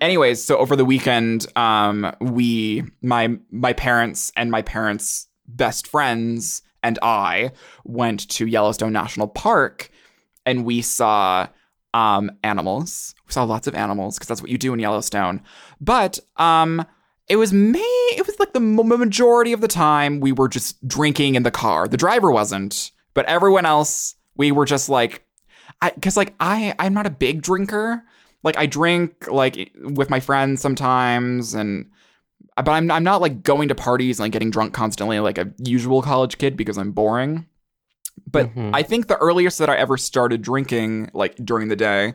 Anyways, so over the weekend, um, we my my parents and my parents' best friends and I went to Yellowstone National Park, and we saw um, animals. We saw lots of animals because that's what you do in Yellowstone. But um, it was me. It was like the majority of the time we were just drinking in the car. The driver wasn't, but everyone else we were just like, because like I I'm not a big drinker. Like I drink like with my friends sometimes, and but I'm I'm not like going to parties and like getting drunk constantly like a usual college kid because I'm boring. But Mhm. I think the earliest that I ever started drinking like during the day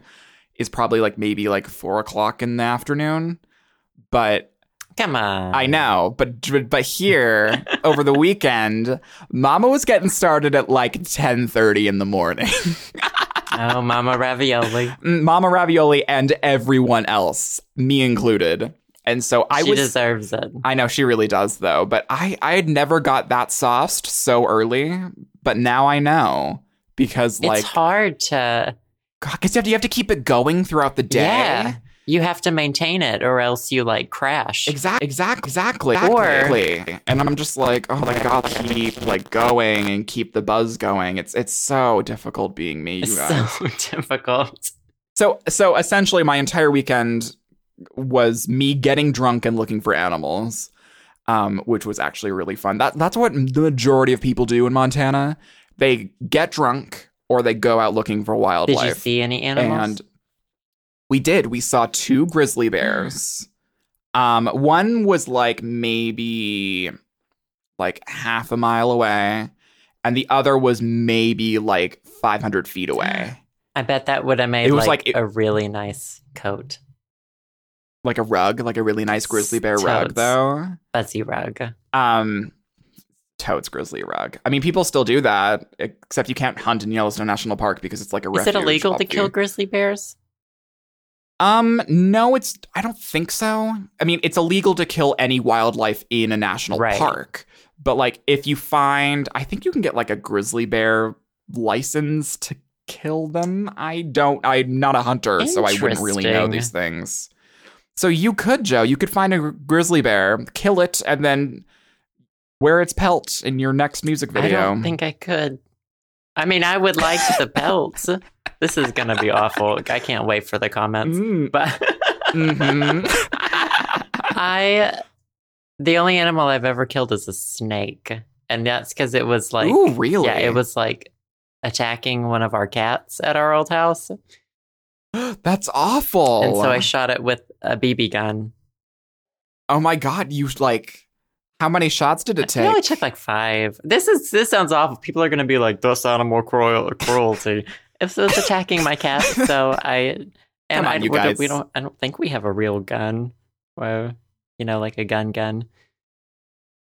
is probably like maybe like four o'clock in the afternoon. But Come on. I know, but but here over the weekend, Mama was getting started at like ten thirty in the morning. Oh, Mama ravioli. Mama Ravioli and everyone else, me included. And so I she was deserves it. I know she really does though, but I I had never got that sauced so early, but now I know because like it's hard to because you have to, you have to keep it going throughout the day. Yeah. you have to maintain it or else you like crash. Exactly, exactly, exactly, Or- exactly. And I'm just like, oh my god, keep like going and keep the buzz going. It's it's so difficult being me, you It's guys. so difficult. So so essentially, my entire weekend was me getting drunk and looking for animals, um, which was actually really fun. That that's what the majority of people do in Montana. They get drunk or they go out looking for wildlife. Did you see any animals? And we did. We saw two grizzly bears. Um, one was like maybe like half a mile away, and the other was maybe like 500 feet away. I bet that would have made It was like, like- it- a really nice coat. Like a rug, like a really nice grizzly bear rug, though. Fuzzy rug. Um, totes grizzly rug. I mean, people still do that, except you can't hunt in Yellowstone National Park because it's like a Is it illegal to kill grizzly bears? Um, no, it's. I don't think so. I mean, it's illegal to kill any wildlife in a national Right. park, but like if you find, I think you can get like a grizzly bear license to kill them. I don't. I'm not a hunter, so I wouldn't really know these things. So you could, Joe. You could find a grizzly bear, kill it, and then wear its pelt in your next music video. I don't think I could. I mean, I would like the pelts. This is gonna be awful. I can't wait for the comments. Mm, But mhm. I, the only animal I've ever killed is a snake, and that's because it was like, Ooh, really? yeah, it was like attacking one of our cats at our old house, That's awful. and so I shot it with a BB gun. Oh my god, you like how many shots did it take? only took like five. This is this sounds awful. People are gonna be like, "This animal cruel- cruelty." If it was attacking my cat, so I and on, I we don't- guys. we don't. I don't think we have a real gun, where you know, like a gun gun.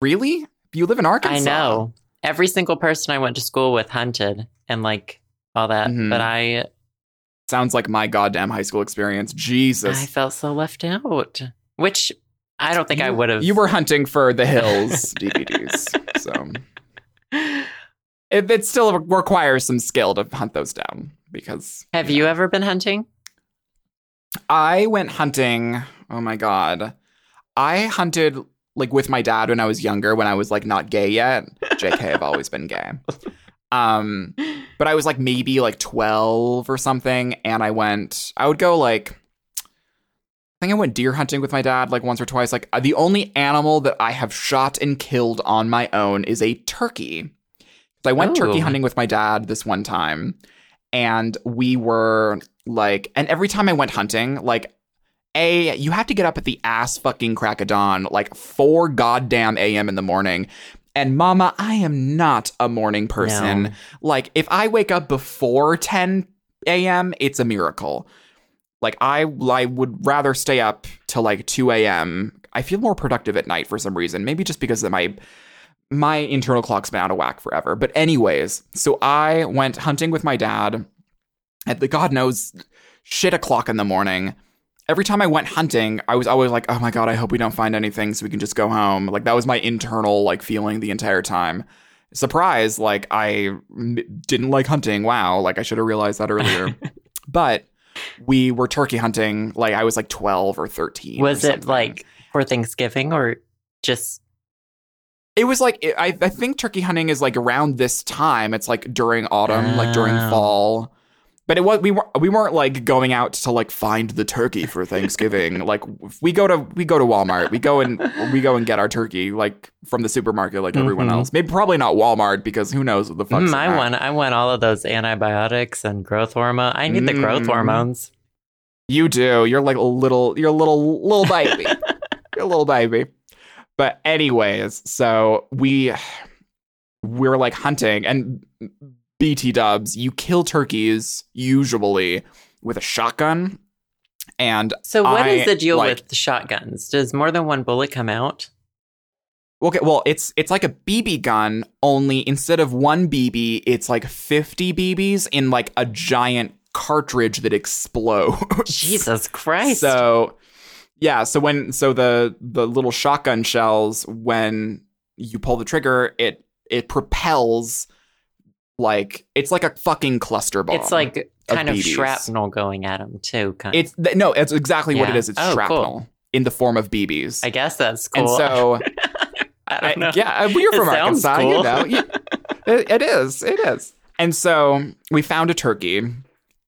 really? You live in Arkansas. I know every single person I went to school with hunted and like all that, Mhm. but I Sounds like my goddamn high school experience. Jesus. I felt so left out. Which I don't think I would have. You were hunting for the Hills DVDs. So it, it still requires some skill to hunt those down because Have you ever been hunting? I went hunting. Oh my god. I hunted like with my dad when I was younger, when I was like not gay yet. JK, I've always been gay. Um, but I was like maybe like 12 or something. And I went, I would go like, I think I went deer hunting with my dad like once or twice. Like the only animal that I have shot and killed on my own is a turkey. So I went turkey Oh. hunting with my dad this one time. And we were like, and every time I went hunting, like, a, you have to get up at the ass fucking crack of dawn, like 4 goddamn a.m. in the morning. And mama, I am not a morning person. No. Like, if I wake up before 10 a.m., it's a miracle. Like, I, I would rather stay up till like 2 a.m. I feel more productive at night for some reason. Maybe just because of my my internal clock's been out of whack forever. But anyways, so I went hunting with my dad at the God knows shit o'clock in the morning. Every time I went hunting, I was always like, "Oh my god, I hope we don't find anything, so we can just go home." Like that was my internal like feeling the entire time. Surprise! Like I m- didn't like hunting. Wow! Like I should have realized that earlier. but we were turkey hunting. Like I was like twelve or thirteen. or Was it like for Thanksgiving or just It was like I, I think turkey hunting is like around this time. It's like during autumn, like during Oh. fall. But it was we were we weren't like going out to like find the turkey for Thanksgiving. like we go to we go to Walmart. We go and we go and get our turkey like from the supermarket like everyone Mhm. else. Maybe probably not Walmart because who knows what the fuck's Mm, I that. want I want all of those antibiotics and growth hormone. I need the growth Mm. hormones. You do. You're like a little. You're a little little baby. you're a little baby. But anyways, so we we're like hunting and BT Dubs. You kill turkeys usually with a shotgun, and So what is I, the deal like- with the shotguns? Does more than one bullet come out? okay, well, it's it's like a BB gun. Only instead of one BB, it's like fifty BBs in like a giant cartridge that explodes. Jesus Christ. So Yeah, so when so the the little shotgun shells when you pull the trigger, it it propels like it's like a fucking cluster bomb. It's like kind of, BBs. shrapnel going at him too. Kind of it's th- no, it's exactly what it Yeah. is. It's Oh, cool. shrapnel in the form of BBs. I guess that's cool. and so I I- don't know. yeah, we're from Arkansas, you know. You- it- it is, it is. And so we found a turkey,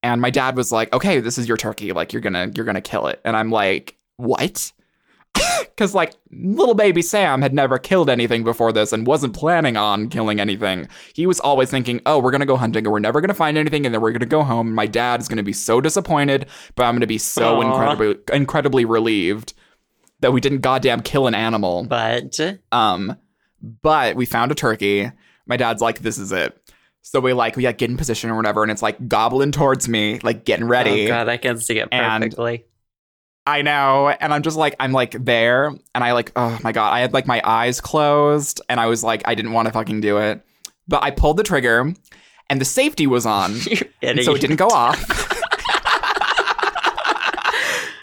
and my dad was like, "Okay, this is your turkey. Like you're gonna you're gonna kill it." And I'm like, "What?" Because like little baby Sam had never killed anything before this and wasn't planning on killing anything. He was always thinking, "Oh, we're gonna go hunting and we're never gonna find anything, and then we're gonna go home. And My dad is gonna be so disappointed, but I'm gonna be so incredibly incredibly relieved." That we didn't goddamn kill an animal. But Um, but we found a turkey. My dad's like, "This is it." So we like we like get in position or whatever, and it's like gobbling towards me, like getting ready. oh god, I can see it And- perfectly. I know, and I'm just like I'm like there, and I like oh my god, I had like my eyes closed, and I was like I didn't want to fucking do it, but I pulled the trigger, and the safety was on, and so it didn't go off.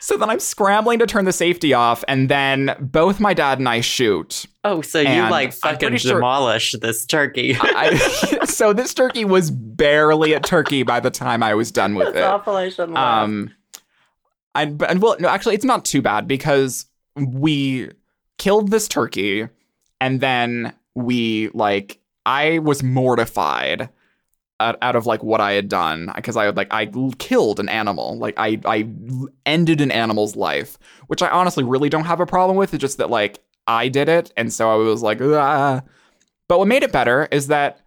so then I'm scrambling to turn the safety off, and then both my dad and I shoot. Oh, so you And like fucking pretty sure- demolished this turkey. I, so this turkey was barely a turkey by the time I was done with That's it. awful. I shouldn't laugh. Um, And but- and well, no, actually, it's not too bad because we killed this turkey, and then we like I was mortified out, out of like what I had done because I had like I killed an animal, like I I ended an animal's life, which I honestly really don't have a problem with. It's just that like I did it, and so I was like, ah. But what made it better is that.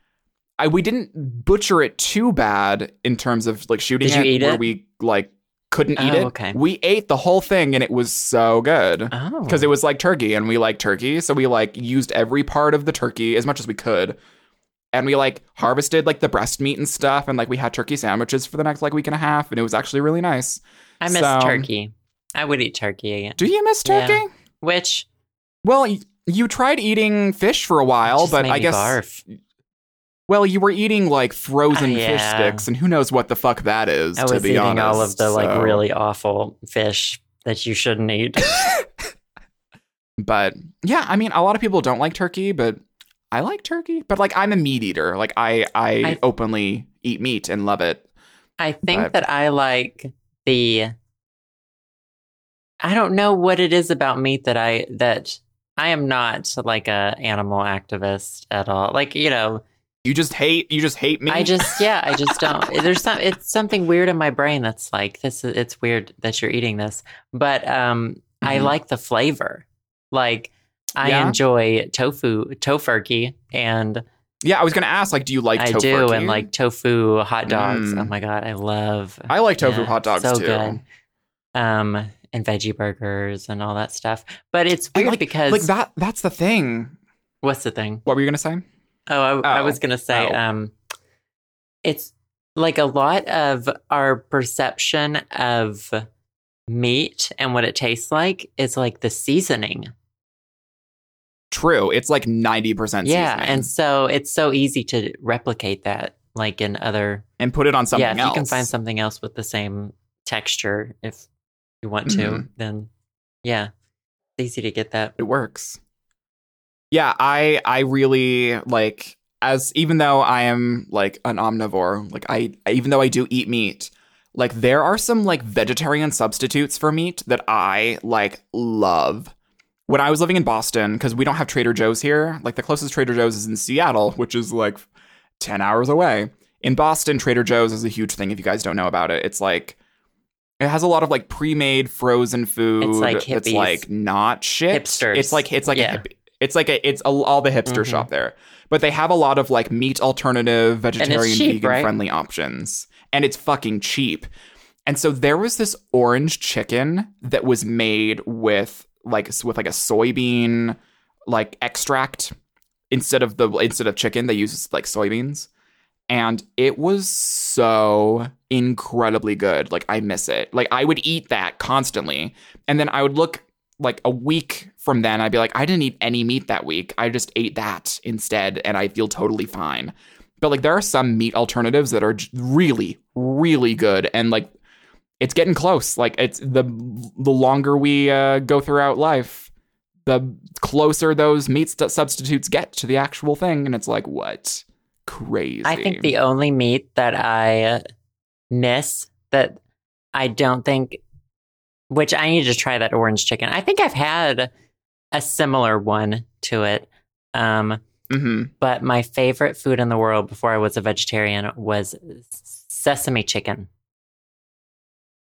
I, we didn't butcher it too bad in terms of like shooting Did you it, eat where it? we like couldn't eat Oh, it. okay. We ate the whole thing and it was so good oh, because it was like turkey and we like turkey, so we like used every part of the turkey as much as we could. And we like harvested like the breast meat and stuff, and like we had turkey sandwiches for the next like week and a half, and it was actually really nice. I miss so- turkey. I would eat turkey again. Do you miss Yeah. turkey? Which Well, you tried eating fish for a while, but I guess barf. Well, you were eating like frozen Uh, fish sticks, and who knows what the fuck that is. I to was be eating honest, all of the like really awful fish that you shouldn't eat. But yeah, I mean, a lot of people don't like turkey, but I like turkey. But like, I'm a meat eater. Like, I I, I- openly eat meat and love it. I think But- that I like the. I don't know what it is about meat that I that I am not like a animal activist at all. Like you know, You just hate. You just hate me. I just yeah, I just don't. There's some. It's something weird in my brain that's like this. Is, it's weird that you're eating this, but um, I Mhm. like the flavor. Like I Yeah? enjoy tofu, tofurkey, and yeah. I was gonna ask, like, do you like? I tofurkey? do, and like tofu hot dogs. Mm. Oh my god, I love. I like tofu yeah, hot dogs so too. good. Um, and veggie burgers and all that stuff. But it's I weird like- because Like that. That's the thing. what's the thing? What were you gonna say? Oh, I, I Oh. was gonna say, Oh. um, it's like a lot of our perception of meat and what it tastes like is like the seasoning. True. It's like ninety percent. yeah, and so it's so easy to replicate that, like in other. and put it on something yeah, if else. you can find something else with the same texture, if you want to, Mhm. then yeah, it's easy to get that. it works. Yeah, I I really like as even though I am like an omnivore, like I even though I do eat meat, like there are some like vegetarian substitutes for meat that I like love. When I was living in Boston, because we don't have Trader Joe's here, like the closest Trader Joe's is in Seattle, which is like 10 hours away. In Boston, Trader Joe's is a huge thing if you guys don't know about it. It's like it has a lot of like pre-made frozen food like that's hippies. like not shit. Hipsters. It's like it's like Yeah. a hippie. It's like a, it's a, all the hipster Mhm. shop there, but they have a lot of like meat alternative, vegetarian, cheap, vegan right? friendly options, and it's fucking cheap. And so there was this orange chicken that was made with like with like a soybean like extract instead of the instead of chicken they use like soybeans and it was so incredibly good like i miss it like i would eat that constantly and then i would look like a week from then i'd be like i didn't eat any meat that week i just ate that instead and i feel totally fine but like there are some meat alternatives that are really really good and like it's getting close. Like it's the the longer we uh, go throughout life, the closer those meat st- substitutes get to the actual thing, and it's like what crazy. I think the only meat that I miss that I don't think, which I need to try that orange chicken. I think I've had a similar one to it. Um, hmm but my favorite food in the world before I was a vegetarian was sesame chicken.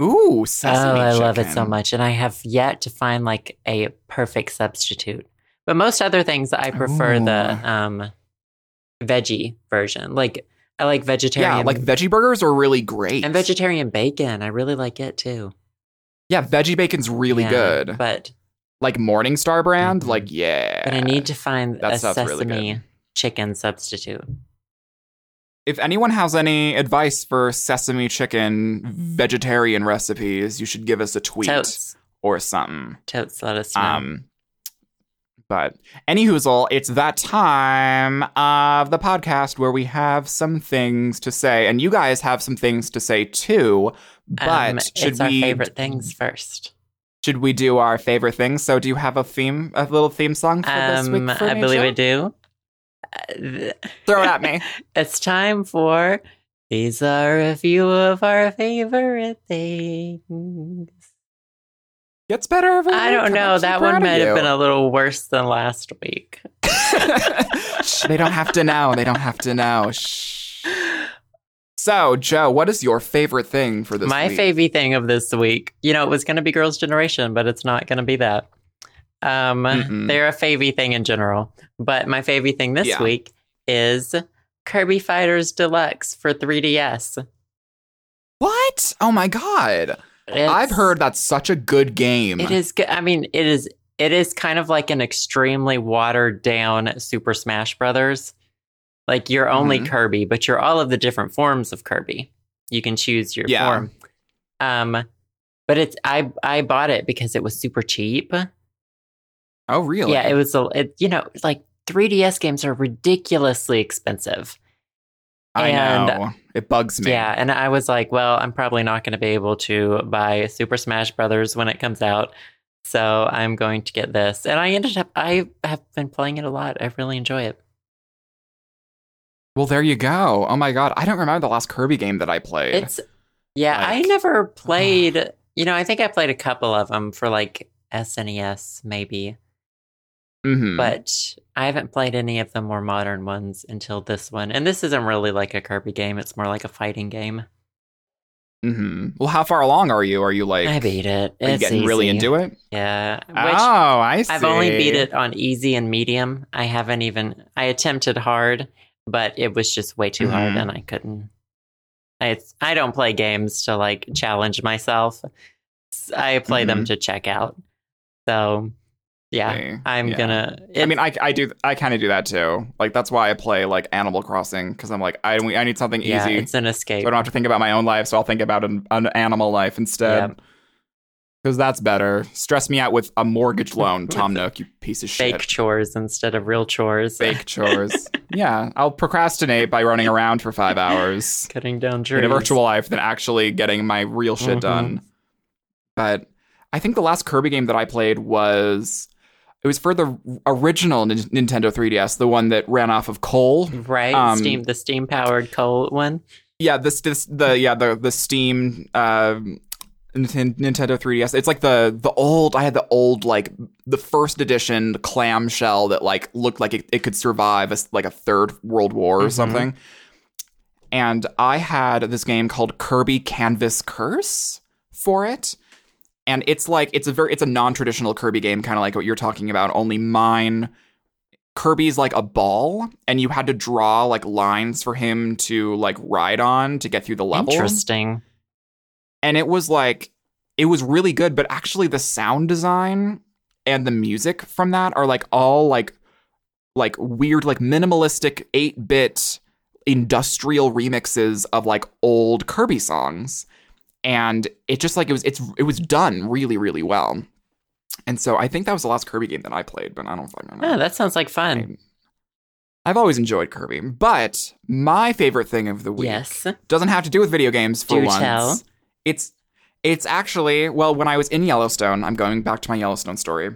Ooh, sesame oh, I love it so much. And I have yet to find like a perfect substitute. But most other things, I prefer the um, veggie version. Like, I like vegetarian. Yeah, like veggie burgers are really great. and vegetarian bacon. I really like it too. Yeah, veggie bacon's really Yeah, good. But like Morningstar brand, Mhm. like yeah. but I need to find that a stuff's really sesame chicken substitute. If anyone has any advice for sesame chicken vegetarian recipes, you should give us a tweet Totes. or something. Totes, let us know. Um, but any hoozle, it's that time of the podcast where we have some things to say, and you guys have some things to say too. But Um, should we favorite things first. should we do our favorite things? So, do you have a theme, a little theme song for this Um, week? For I believe? I do. Throw it at me. It's time for these are a few of our favorite things. Gets better every I don't know. That one might have been a little worse than last week. Shh, they don't have to know. They don't have to know. Shh. So, Joe, what is your favorite thing for this My week? favorite thing of this week, you know, it was going to be Girls' Generation, but it's not going to be that. Um, Mm-mm. they're a favy thing in general, but my favorite thing this Yeah. week is Kirby Fighters Deluxe for 3DS. What? Oh my god. It's- I've heard that's such a good game. It is good. I mean, it is. It is kind of like an extremely watered down Super Smash Brothers. Like you're only Mhm. Kirby, but you're all of the different forms of Kirby. You can choose your Yeah. form. Um, but it's I I bought it because it was super cheap. Oh, really? Yeah, it was a it, you know like 3DS games are ridiculously expensive. I and- know. It bugs me. Yeah, and I was like, well, I'm probably not going to be able to buy Super Smash Brothers when it comes out. So I'm going to get this. And I ended up I have been playing it a lot. I really enjoy it. Well, there you go. Oh my god, I don't remember the last Kirby game that I played. It's yeah, I never played, you know, I think I played a couple of them for like SNES maybe, Mhm. but I haven't played any of the more modern ones until this one. And this isn't really like a Kirby game, it's more like a fighting game. Mhm. Well, how far along are you? Are you like I beat it. are you It's getting really into it? Yeah. Which oh, I see. I've only beat it on easy and medium. I haven't even I attempted hard, but it was just way too hard Mhm. and I couldn't. I I don't play games to like challenge myself. I play them Mhm. to check out. So, yeah. I'm Yeah. gonna I mean, I, I do I kind of do that too. Like that's why I play like Animal Crossing because I'm like I I need something yeah, easy. it's an escape. So I don't have to think about my own life, so I'll think about an, an animal life instead. Because that's better. Stress me out with a mortgage loan, Tom Nook, you piece of shit. Fake chores instead of real chores. Fake chores. yeah, I'll procrastinate by running around for five hours Cutting down trees. in a virtual life than actually getting my real shit Mhm. done. But I think the last Kirby game that I played was. It was for the original Nin- Nintendo 3DS, the one that ran off of coal. right? um, Steam, the steam powered coal one. Yeah, this this the yeah the the Steam uh, Ninten- Nintendo 3DS. It's like the the old. I had the old like the first edition clamshell that like looked like it, it could survive a like a third World War or Mhm. something. And I had this game called Kirby Canvas Curse for it. And it's like it's a very it's a non-traditional Kirby game, kind of like what you're talking about. Only mine, Kirby's like a ball, and you had to draw like lines for him to like ride on to get through the level. Interesting. And it was like it was really good, but actually the sound design and the music from that are like all like like weird like minimalistic 8-bit industrial remixes of like old Kirby songs. And it just like it was it's it was done really really well. And so I think that was the last Kirby game that I played, but I don't fucking know. Oh, that sounds like fun. I've always enjoyed Kirby, but my favorite thing of the week Yes. doesn't have to do with video games for Do once. tell. It's It's actually, well, when I was in Yellowstone, I'm going back to my Yellowstone story.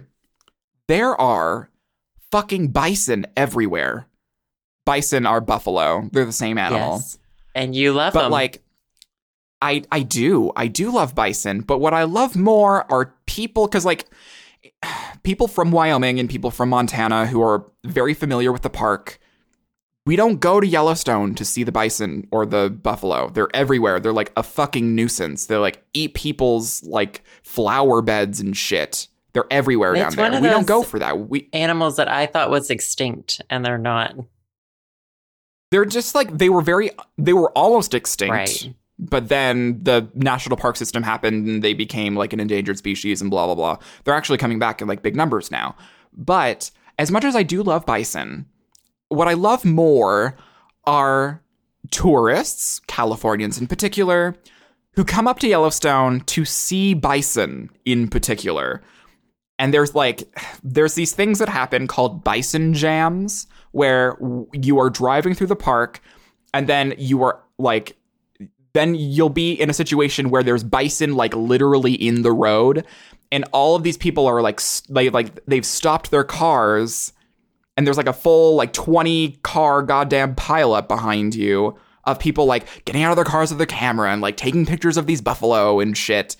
There are fucking bison everywhere. Bison are buffalo. They're the same animal. Yes. And you love But them. like I I do. I do love bison, but what I love more are people cuz like people from Wyoming and people from Montana who are very familiar with the park. We don't go to Yellowstone to see the bison or the buffalo. They're everywhere. They're like a fucking nuisance. They like eat people's like flower beds and shit. They're everywhere It's down there. We don't go for that. We animals that I thought was extinct and they're not. they're just like they were very they were almost extinct Right. But then the national park system happened and they became like an endangered species and blah blah blah. They're actually coming back in like big numbers now. But as much as i do love bison what i love more are tourists californians in particular who come up to yellowstone to see bison in particular. And there's like there's these things that happen called bison jams where you are driving through the park and then you are like then you'll be in a situation where there's bison like literally in the road and all of these people are like like like they've stopped their cars and there's like a full like 20 car goddamn pileup behind you of people like getting out of their cars with their camera and like taking pictures of these buffalo and shit.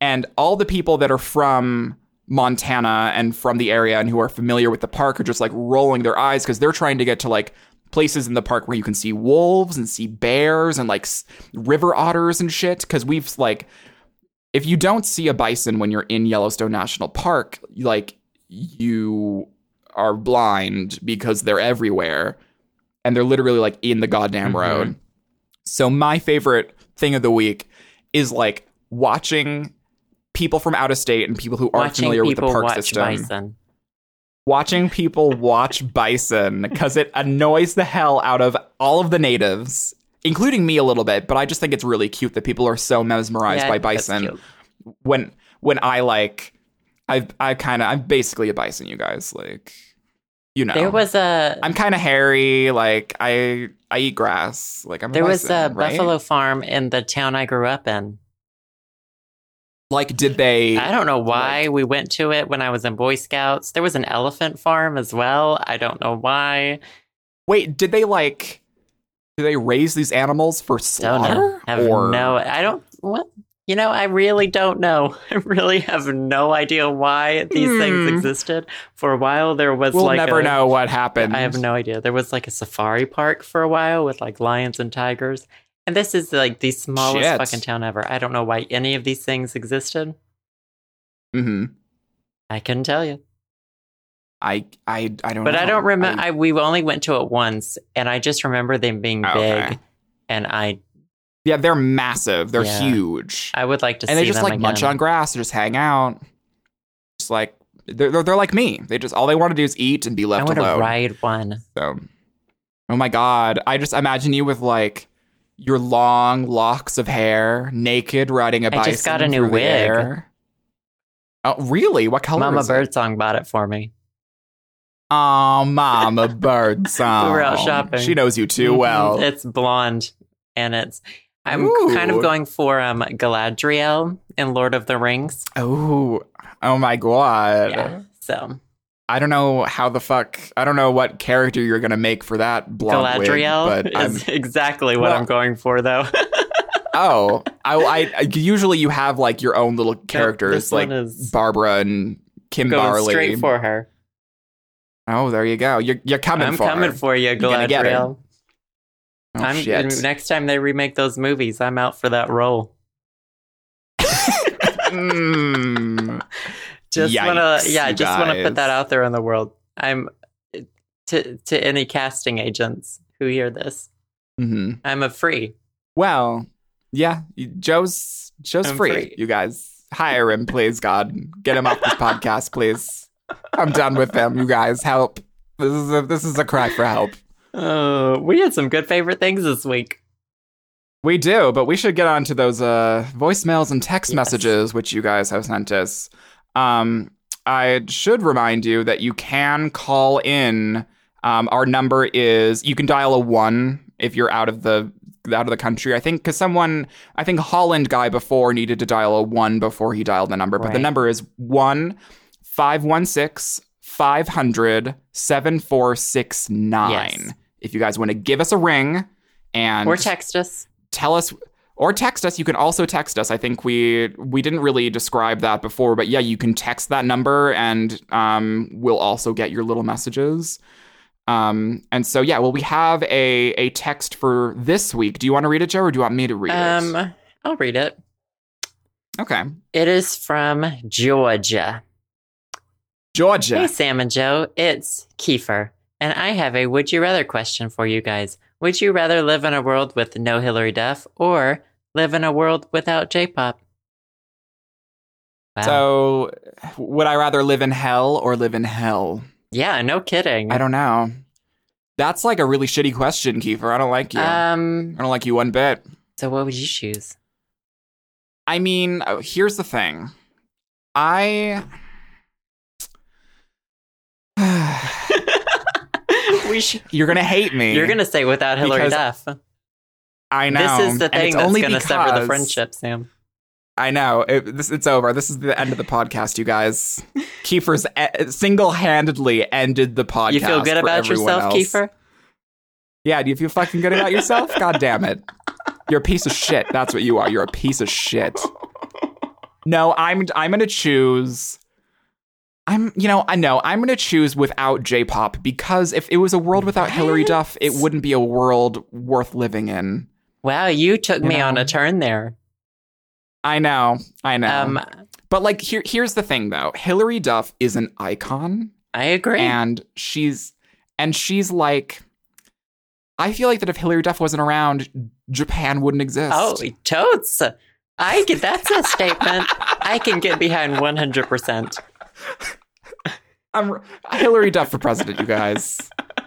And all the people that are from Montana and from the area and who are familiar with the park are just like rolling their eyes because they're trying to get to like places in the park where you can see wolves and see bears and like s- river otters and shit because we've like if you don't see a bison when you're in Yellowstone National Park like you are blind because they're everywhere and they're literally like in the goddamn Mhm. road so my favorite thing of the week is like watching people from out of state and people who aren't Watching familiar with the park system bison. Watching people watch bison because it annoys the hell out of all of the natives including me a little bit but i just think it's really cute that people are so mesmerized Yeah, by bison when when i like i i kind of i'm basically a bison you guys like you know There was a i'm kind of hairy like i i eat grass like i'm a there was a right? buffalo farm in the town I grew up in. Like did they I don't know why we went to it when I was in Boy Scouts. There was an elephant farm as well. I don't know why. Wait, did they like? Do they raise these animals for slaughter? Have or no. I don't. What? You know, I really don't know. I really have no idea why these things Hmm. existed. For a while, there was we'll like never a- know what happened. I have no idea. There was like a safari park for a while with like lions and tigers. And this is like the smallest Shit. fucking town ever. I don't know why any of these things existed. hmm I couldn't tell you. I I I don't. Know. But know. I don't remember. I- I, we only went to it once, and I just remember them being Oh, big. And I, yeah, they're massive. They're Yeah. huge, I would like to see. and they just like munch on grass, and just hang out. Just like they're, they're they're like me. They just all they want to do is eat and be I left want to alone. ride one. So, oh my god, I just imagine you with like your long locks of hair, naked, riding a I bison. just got a new wig. Oh, really? What color? Mama? Birdsong bought it for me. Oh, Mama Birdsong. We were out shopping. She knows you too Mhm. well. It's blonde, and it's. I'm Ooh. kind of going for um Galadriel in Lord of the Rings. oh, oh my god. Yeah. So I don't know how the fuck. I don't know what character you're gonna make for that blonde wig, Galadriel but I'm, is exactly what Well- I'm going for, though. oh, I, I, usually you have like your own little characters like Barbara and Kim going Barley. straight for her. oh, there you go. You're you're coming I'm for coming her. for you, gonna get her. Galadriel. Oh, I'm shit. next time they remake those movies, I'm out for that role. Mm. Just wanna, yeah, just want to put that out there in the world. I'm to to any casting agents who hear this. Mhm. I'm a free. Well, yeah, Joe's Joe's free, free. You guys hire him, please, God, get him off this podcast, please. I'm done with them. You guys, help. This is a this is a cry for help. Oh, we had some good favorite things this week. We do, but we should get on to those uh, voicemails and text Yes. messages which you guys have sent us. Um, I should remind you that you can call in. Um, our number is you can dial a one if you're out of the out of the country. I think because someone, I think Holland guy before needed to dial a one before he dialed the number, but the number is one five one six five hundred seven four six nine. Yes. If you guys want to give us a ring and Or text us. tell us or text us. You can also text us. I think we we didn't really describe that before but yeah you can text that number and um, we'll also get your little messages. Um, and so yeah well we have a a text for this week. Do you want to read it joe or do you want me to read it? Um, I'll read it. okay. It is from Georgia. georgia. Hey, Sam and Joe, it's Kiefer, and I have a would you rather question for you guys. Would you rather live in a world with no Hilary Duff or live in a world without J pop? Wow. so would i rather live in hell or live in hell yeah, no kidding. i don't know that's like a really shitty question kiefer i don't like you Um, i don't like you one bit so what would you choose? I mean, uh, here's the thing. I should. You're gonna hate me. You're gonna say without Hilary Duff. I know. This is the thing that's only gonna sever the friendship, Sam. I know. It, this, it's over. This is the end of the podcast, you guys. Kiefer's e- single-handedly ended the podcast. You feel good about yourself, else. Kiefer? Yeah. Do you feel fucking good about yourself? God damn it. You're a piece of shit. That's what you are. You're a piece of shit. No, I'm. I'm gonna choose. I'm, you know, I know I'm going to choose without J-pop because if it was a world without Hilary Duff, it wouldn't be a world worth living in. Wow, you took You me on a turn there. I know, I know. Um, but like, here, here's the thing, though. Hilary Duff is an icon, I agree. and she's, and she's like, I feel like that if Hilary Duff wasn't around, Japan wouldn't exist. Oh, totes. I get that's a statement I can get behind 100%. I'm Hilary Duff for president, you guys.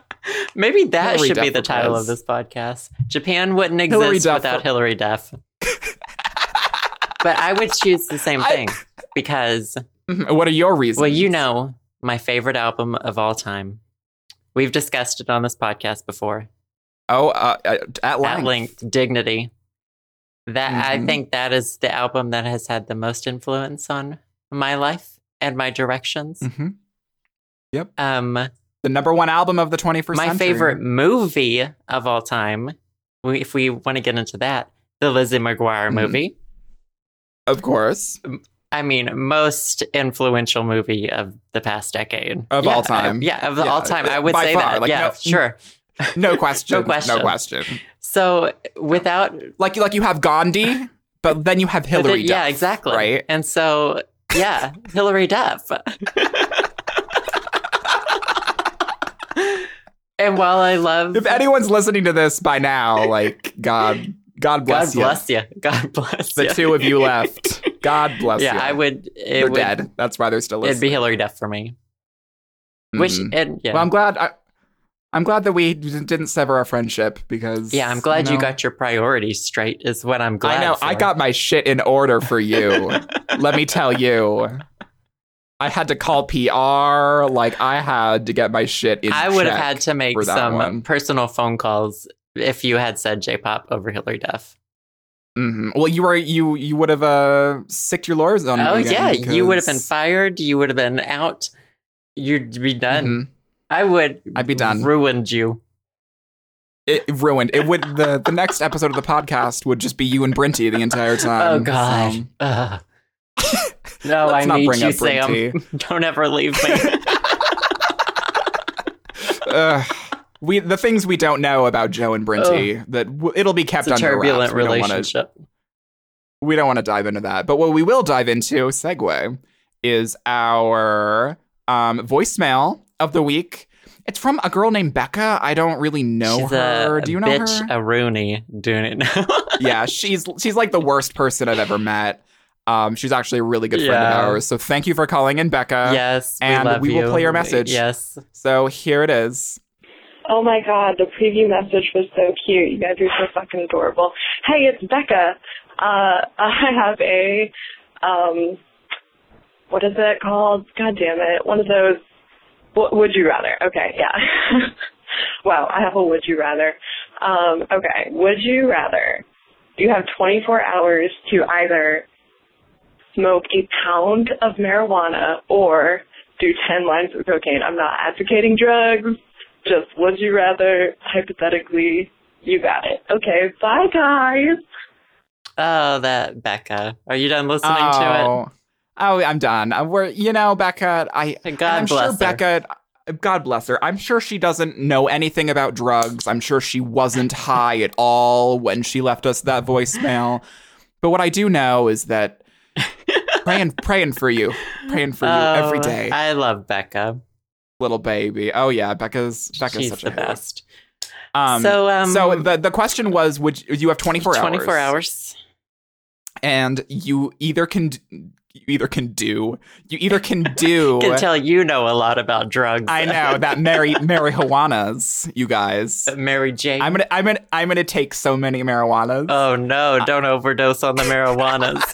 Maybe that Hilary should be the title of this podcast. Japan wouldn't Hilary exist Duff without for- Hilary Duff. but I would choose the same I- thing because, Mhm. What are your reasons? well, you know, my favorite album of all time. We've discussed it on this podcast before. Oh, uh, uh, at length. At length, Dignity. That I Mhm. think that is the album that has had the most influence on my life and my directions. Mhm. Um, The number one album of the 21st my century. favorite movie of all time, we- if we want to get into that, the Lizzie McGuire Mhm. movie. of course, I mean, most influential movie of the past decade Of Yeah, all time. yeah, of Yeah, all time. I would say far, that. like, yeah, no- sure. no question, No question. no question. So without Like, like you have Gandhi, but then you have Hilary Duff. yeah, exactly. right? And so, yeah, Hilary Duff. and while I love If anyone's listening to this by now, like God, God bless God bless you. God bless The you. two of you left. God bless yeah, you. I would. It They're would. dead. That's why they're still listening. It'd be Hilary Duff for me. Which Mhm. and yeah, Well, I'm glad. I, I'm glad that we didn't sever our friendship because. yeah, I'm glad you, know, got your priorities straight. Is what I'm glad. I know. I got my shit in order for you. Let me tell you. I had to call PR. Like I had to get my shit in. I would have had to make some one. personal phone calls if you had said J-pop over Hilary Duff. Mhm. Well, you were you you would have uh sicked your lawyers on. me Oh yeah, you would have been fired. You would have been out. You'd be done. Mhm. I would. I'd be done. Ruined you. It ruined. It would the the next episode of the podcast would just be you and Brinty the entire time. oh God. so- Ugh. no, I not need bring you, up Sam. Brinty. Don't ever leave me. Ugh. we the things we don't know about Joe and Brinty that w- it'll be kept it's a under turbulent wraps. We don't wanna- relationship. we don't want to dive into that. But what we will dive into, segue, is our um, voicemail of the week. It's from a girl named Becca. I don't really know She's her. a Do you know bitch, her? a Rooney doing it now. yeah, she's she's like the worst person I've ever met. Um, she's actually a really good friend of ours. So thank you for calling in, Becca. yes, we and love we will you. play your message. Yes. So here it is. Oh my god, the preview message was so cute. You guys are so fucking adorable. Hey, it's Becca. Uh, I have a, um, what is it called? God damn it. One of those, w- would you rather? Okay, yeah. wow, I have a would you rather. Um, okay. Would you rather you have 24 hours to either smoke a pound of marijuana or do 10 lines of cocaine? I'm not advocating drugs. Just would you rather, hypothetically, you got it. Okay. Bye, guys. Oh, that Becca. Are you done listening to oh. Oh, I'm done. Uh, We're, you know, Becca. I, God I'm bless sure her. Becca. God bless her. I'm sure she doesn't know anything about drugs. I'm sure she wasn't high at all when she left us that voicemail. But what I do know is that praying, praying for you, praying for it? you every Oh, I love Becca. little baby. Oh yeah, Becca's Becca's She's such the a best. Um, So, um, so the the question was, would you you have 24 hours? 24 hours. and you either can you either can do you either can do can tell you know a lot about drugs. I know that Mary marijuanas, you guys. Mary Jane. I'm gonna I'm gonna I'm gonna take so many marijuanas. oh no, don't overdose on the marijuanas.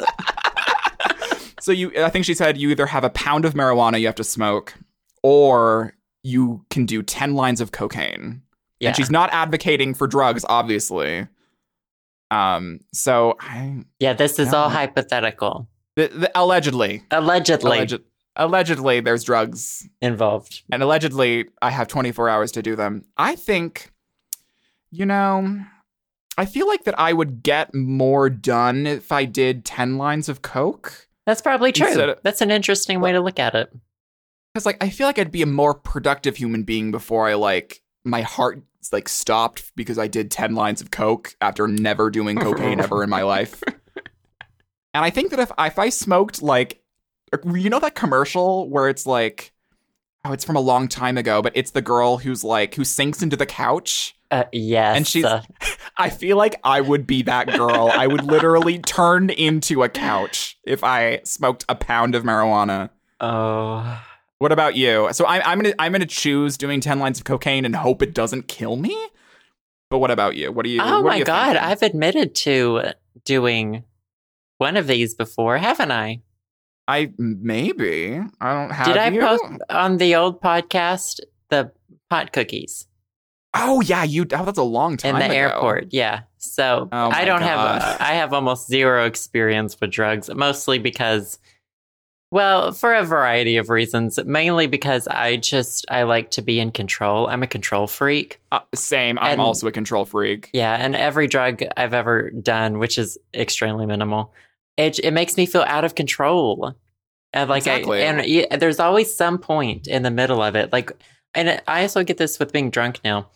so you I think she said you either have a pound of marijuana you have to smoke, or you can do ten lines of cocaine. yeah. And she's not advocating for drugs, obviously. Um. So I yeah, this is all hypothetical. The, the, allegedly Allegedly alleged, allegedly there's drugs involved. and allegedly I have 24 hours to do them. I think, you know, I feel like that I would get more done if I did 10 lines of coke. That's probably true. Of- That's an interesting way to look at it. Because, like, I feel like I'd be a more productive human being before I, like, my heart, like, stopped because I did 10 lines of coke after never doing cocaine ever in my life. And I think that if, if I smoked, like, you know that commercial where it's like, oh, it's from a long time ago, but it's the girl who's like, who sinks into the couch. Uh, yes. And she's- uh, I feel like I would be that girl. I would literally turn into a couch if I smoked a pound of marijuana. oh. What about you? So I'm I'm gonna I'm gonna choose doing ten lines of cocaine and hope it doesn't kill me. But what about you? What do you? Oh what are my you god, thinking? I've admitted to doing one of these before, haven't I? I maybe I don't have. Did I you? post on the old podcast the pot cookies Oh yeah, you. Oh, that's a long time in the ago. airport? Yeah. So Oh I don't God. have I have almost zero experience with drugs, mostly because well, for a variety of reasons, mainly because I just I like to be in control. I'm a control freak. Uh, same. I'm And- also a control freak. Yeah, and every drug I've ever done, which is extremely minimal, it it makes me feel out of control. And like Exactly. I, and yeah, there's always some point in the middle of it. Like, and I also get this with being drunk now,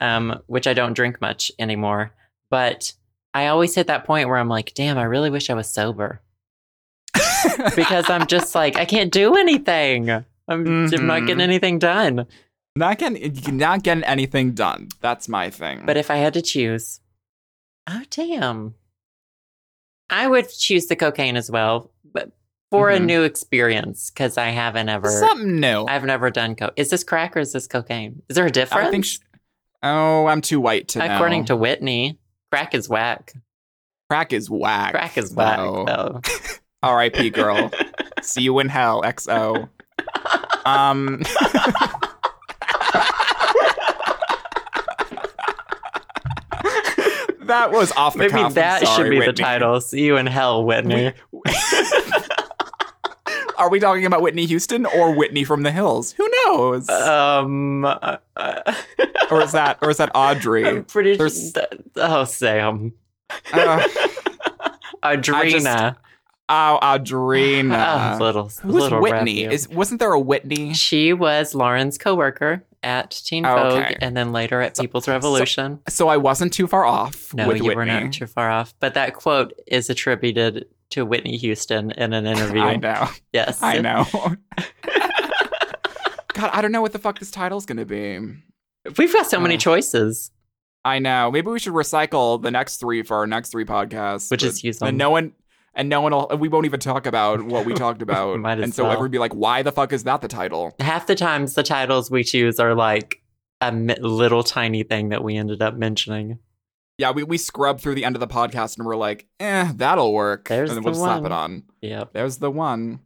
um, which I don't drink much anymore. But I always hit that point where I'm like, damn, I really wish I was sober because I'm just like I can't do anything. I'm, I'm not getting anything done. not getting not getting anything done. That's my thing. But if I had to choose, oh damn, I would choose the cocaine as well, but for a Mhm. new experience because I haven't ever, something new. I've never done coke. Is this crack or is this cocaine? Is there a difference? I think. Oh, I'm too white to know. According to Whitney, crack is wack. crack is wack. Crack is wack. though. Though. R.I.P. Girl. See you in hell. XO. Um. that was off the Maybe cuff. That should sorry, be the title. See you in hell, Whitney. Are we talking about Whitney Houston or Whitney from the Hills? Who knows? um, uh, or is that or is that Audrey? I'm pretty. There's- Th- oh, Sam, Uh, Audrina. Oh, Audrina. oh, little, Who's little Whitney? Is wasn't there a Whitney? She was Lauren's coworker at Teen Vogue okay. and then later at People's Revolution. So I wasn't too far off. no, with you Whitney. were not too far off. But that quote is attributed to Whitney Houston in an interview. I know. Yes. I know. God, I don't know what the fuck this title's gonna be. We've got so many choices. I know. Maybe we should recycle the next three for our next three podcasts. Which but- is use and them. no one and no one will. We won't even talk about what we talked about. And so well. everyone would be like, "Why the fuck is that the title?" Half the times the titles we choose are like a little tiny thing that we ended up mentioning. Yeah, we we scrub through the end of the podcast and we're like, "Eh, that'll work." There's and then we'll the slap one. it on. Yep. There's the one.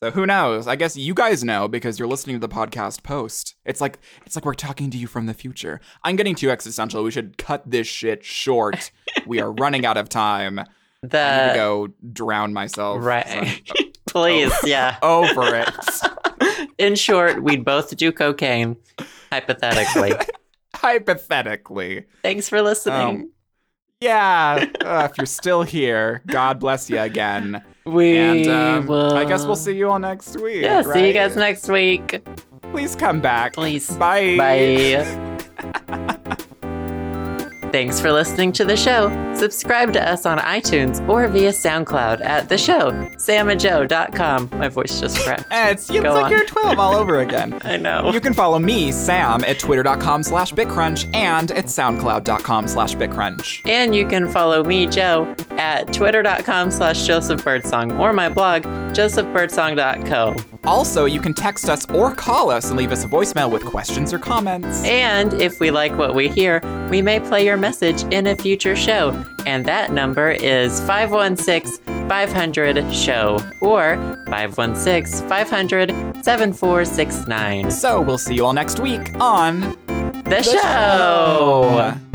So who knows? I guess you guys know because you're listening to the podcast post. It's like it's like we're talking to you from the future. I'm getting too existential. We should cut this shit short. we are running out of time. I need to The go drown myself. right. Please, yeah. Over it. In short, we'd both do cocaine, hypothetically. Hypothetically. Thanks for listening. Um, yeah. uh, if you're still here, God bless you again. we And um, will. I guess we'll see you all next week. Yeah, see you guys next week. Please come back. Please. Bye. Bye. Thanks for listening to the show. Subscribe to us on iTunes or via SoundCloud at the show, samandjoe.com. My voice just cracked. Eh, It's, it's Go like on. you're 12 all over again. I know. You can follow me, Sam, at twitter.com slash bitcrunch and at soundcloud.com slash bitcrunch. And you can follow me, Joe, at twitter.com slash Joseph Birdsong or my blog, josephbirdsong.co. Also, you can text us or call us and leave us a voicemail with questions or comments. And if we like what we hear, we may play your message in a future show. And that number is 516 500 SHOW or 516 500 7469. So we'll see you all next week on The show! show.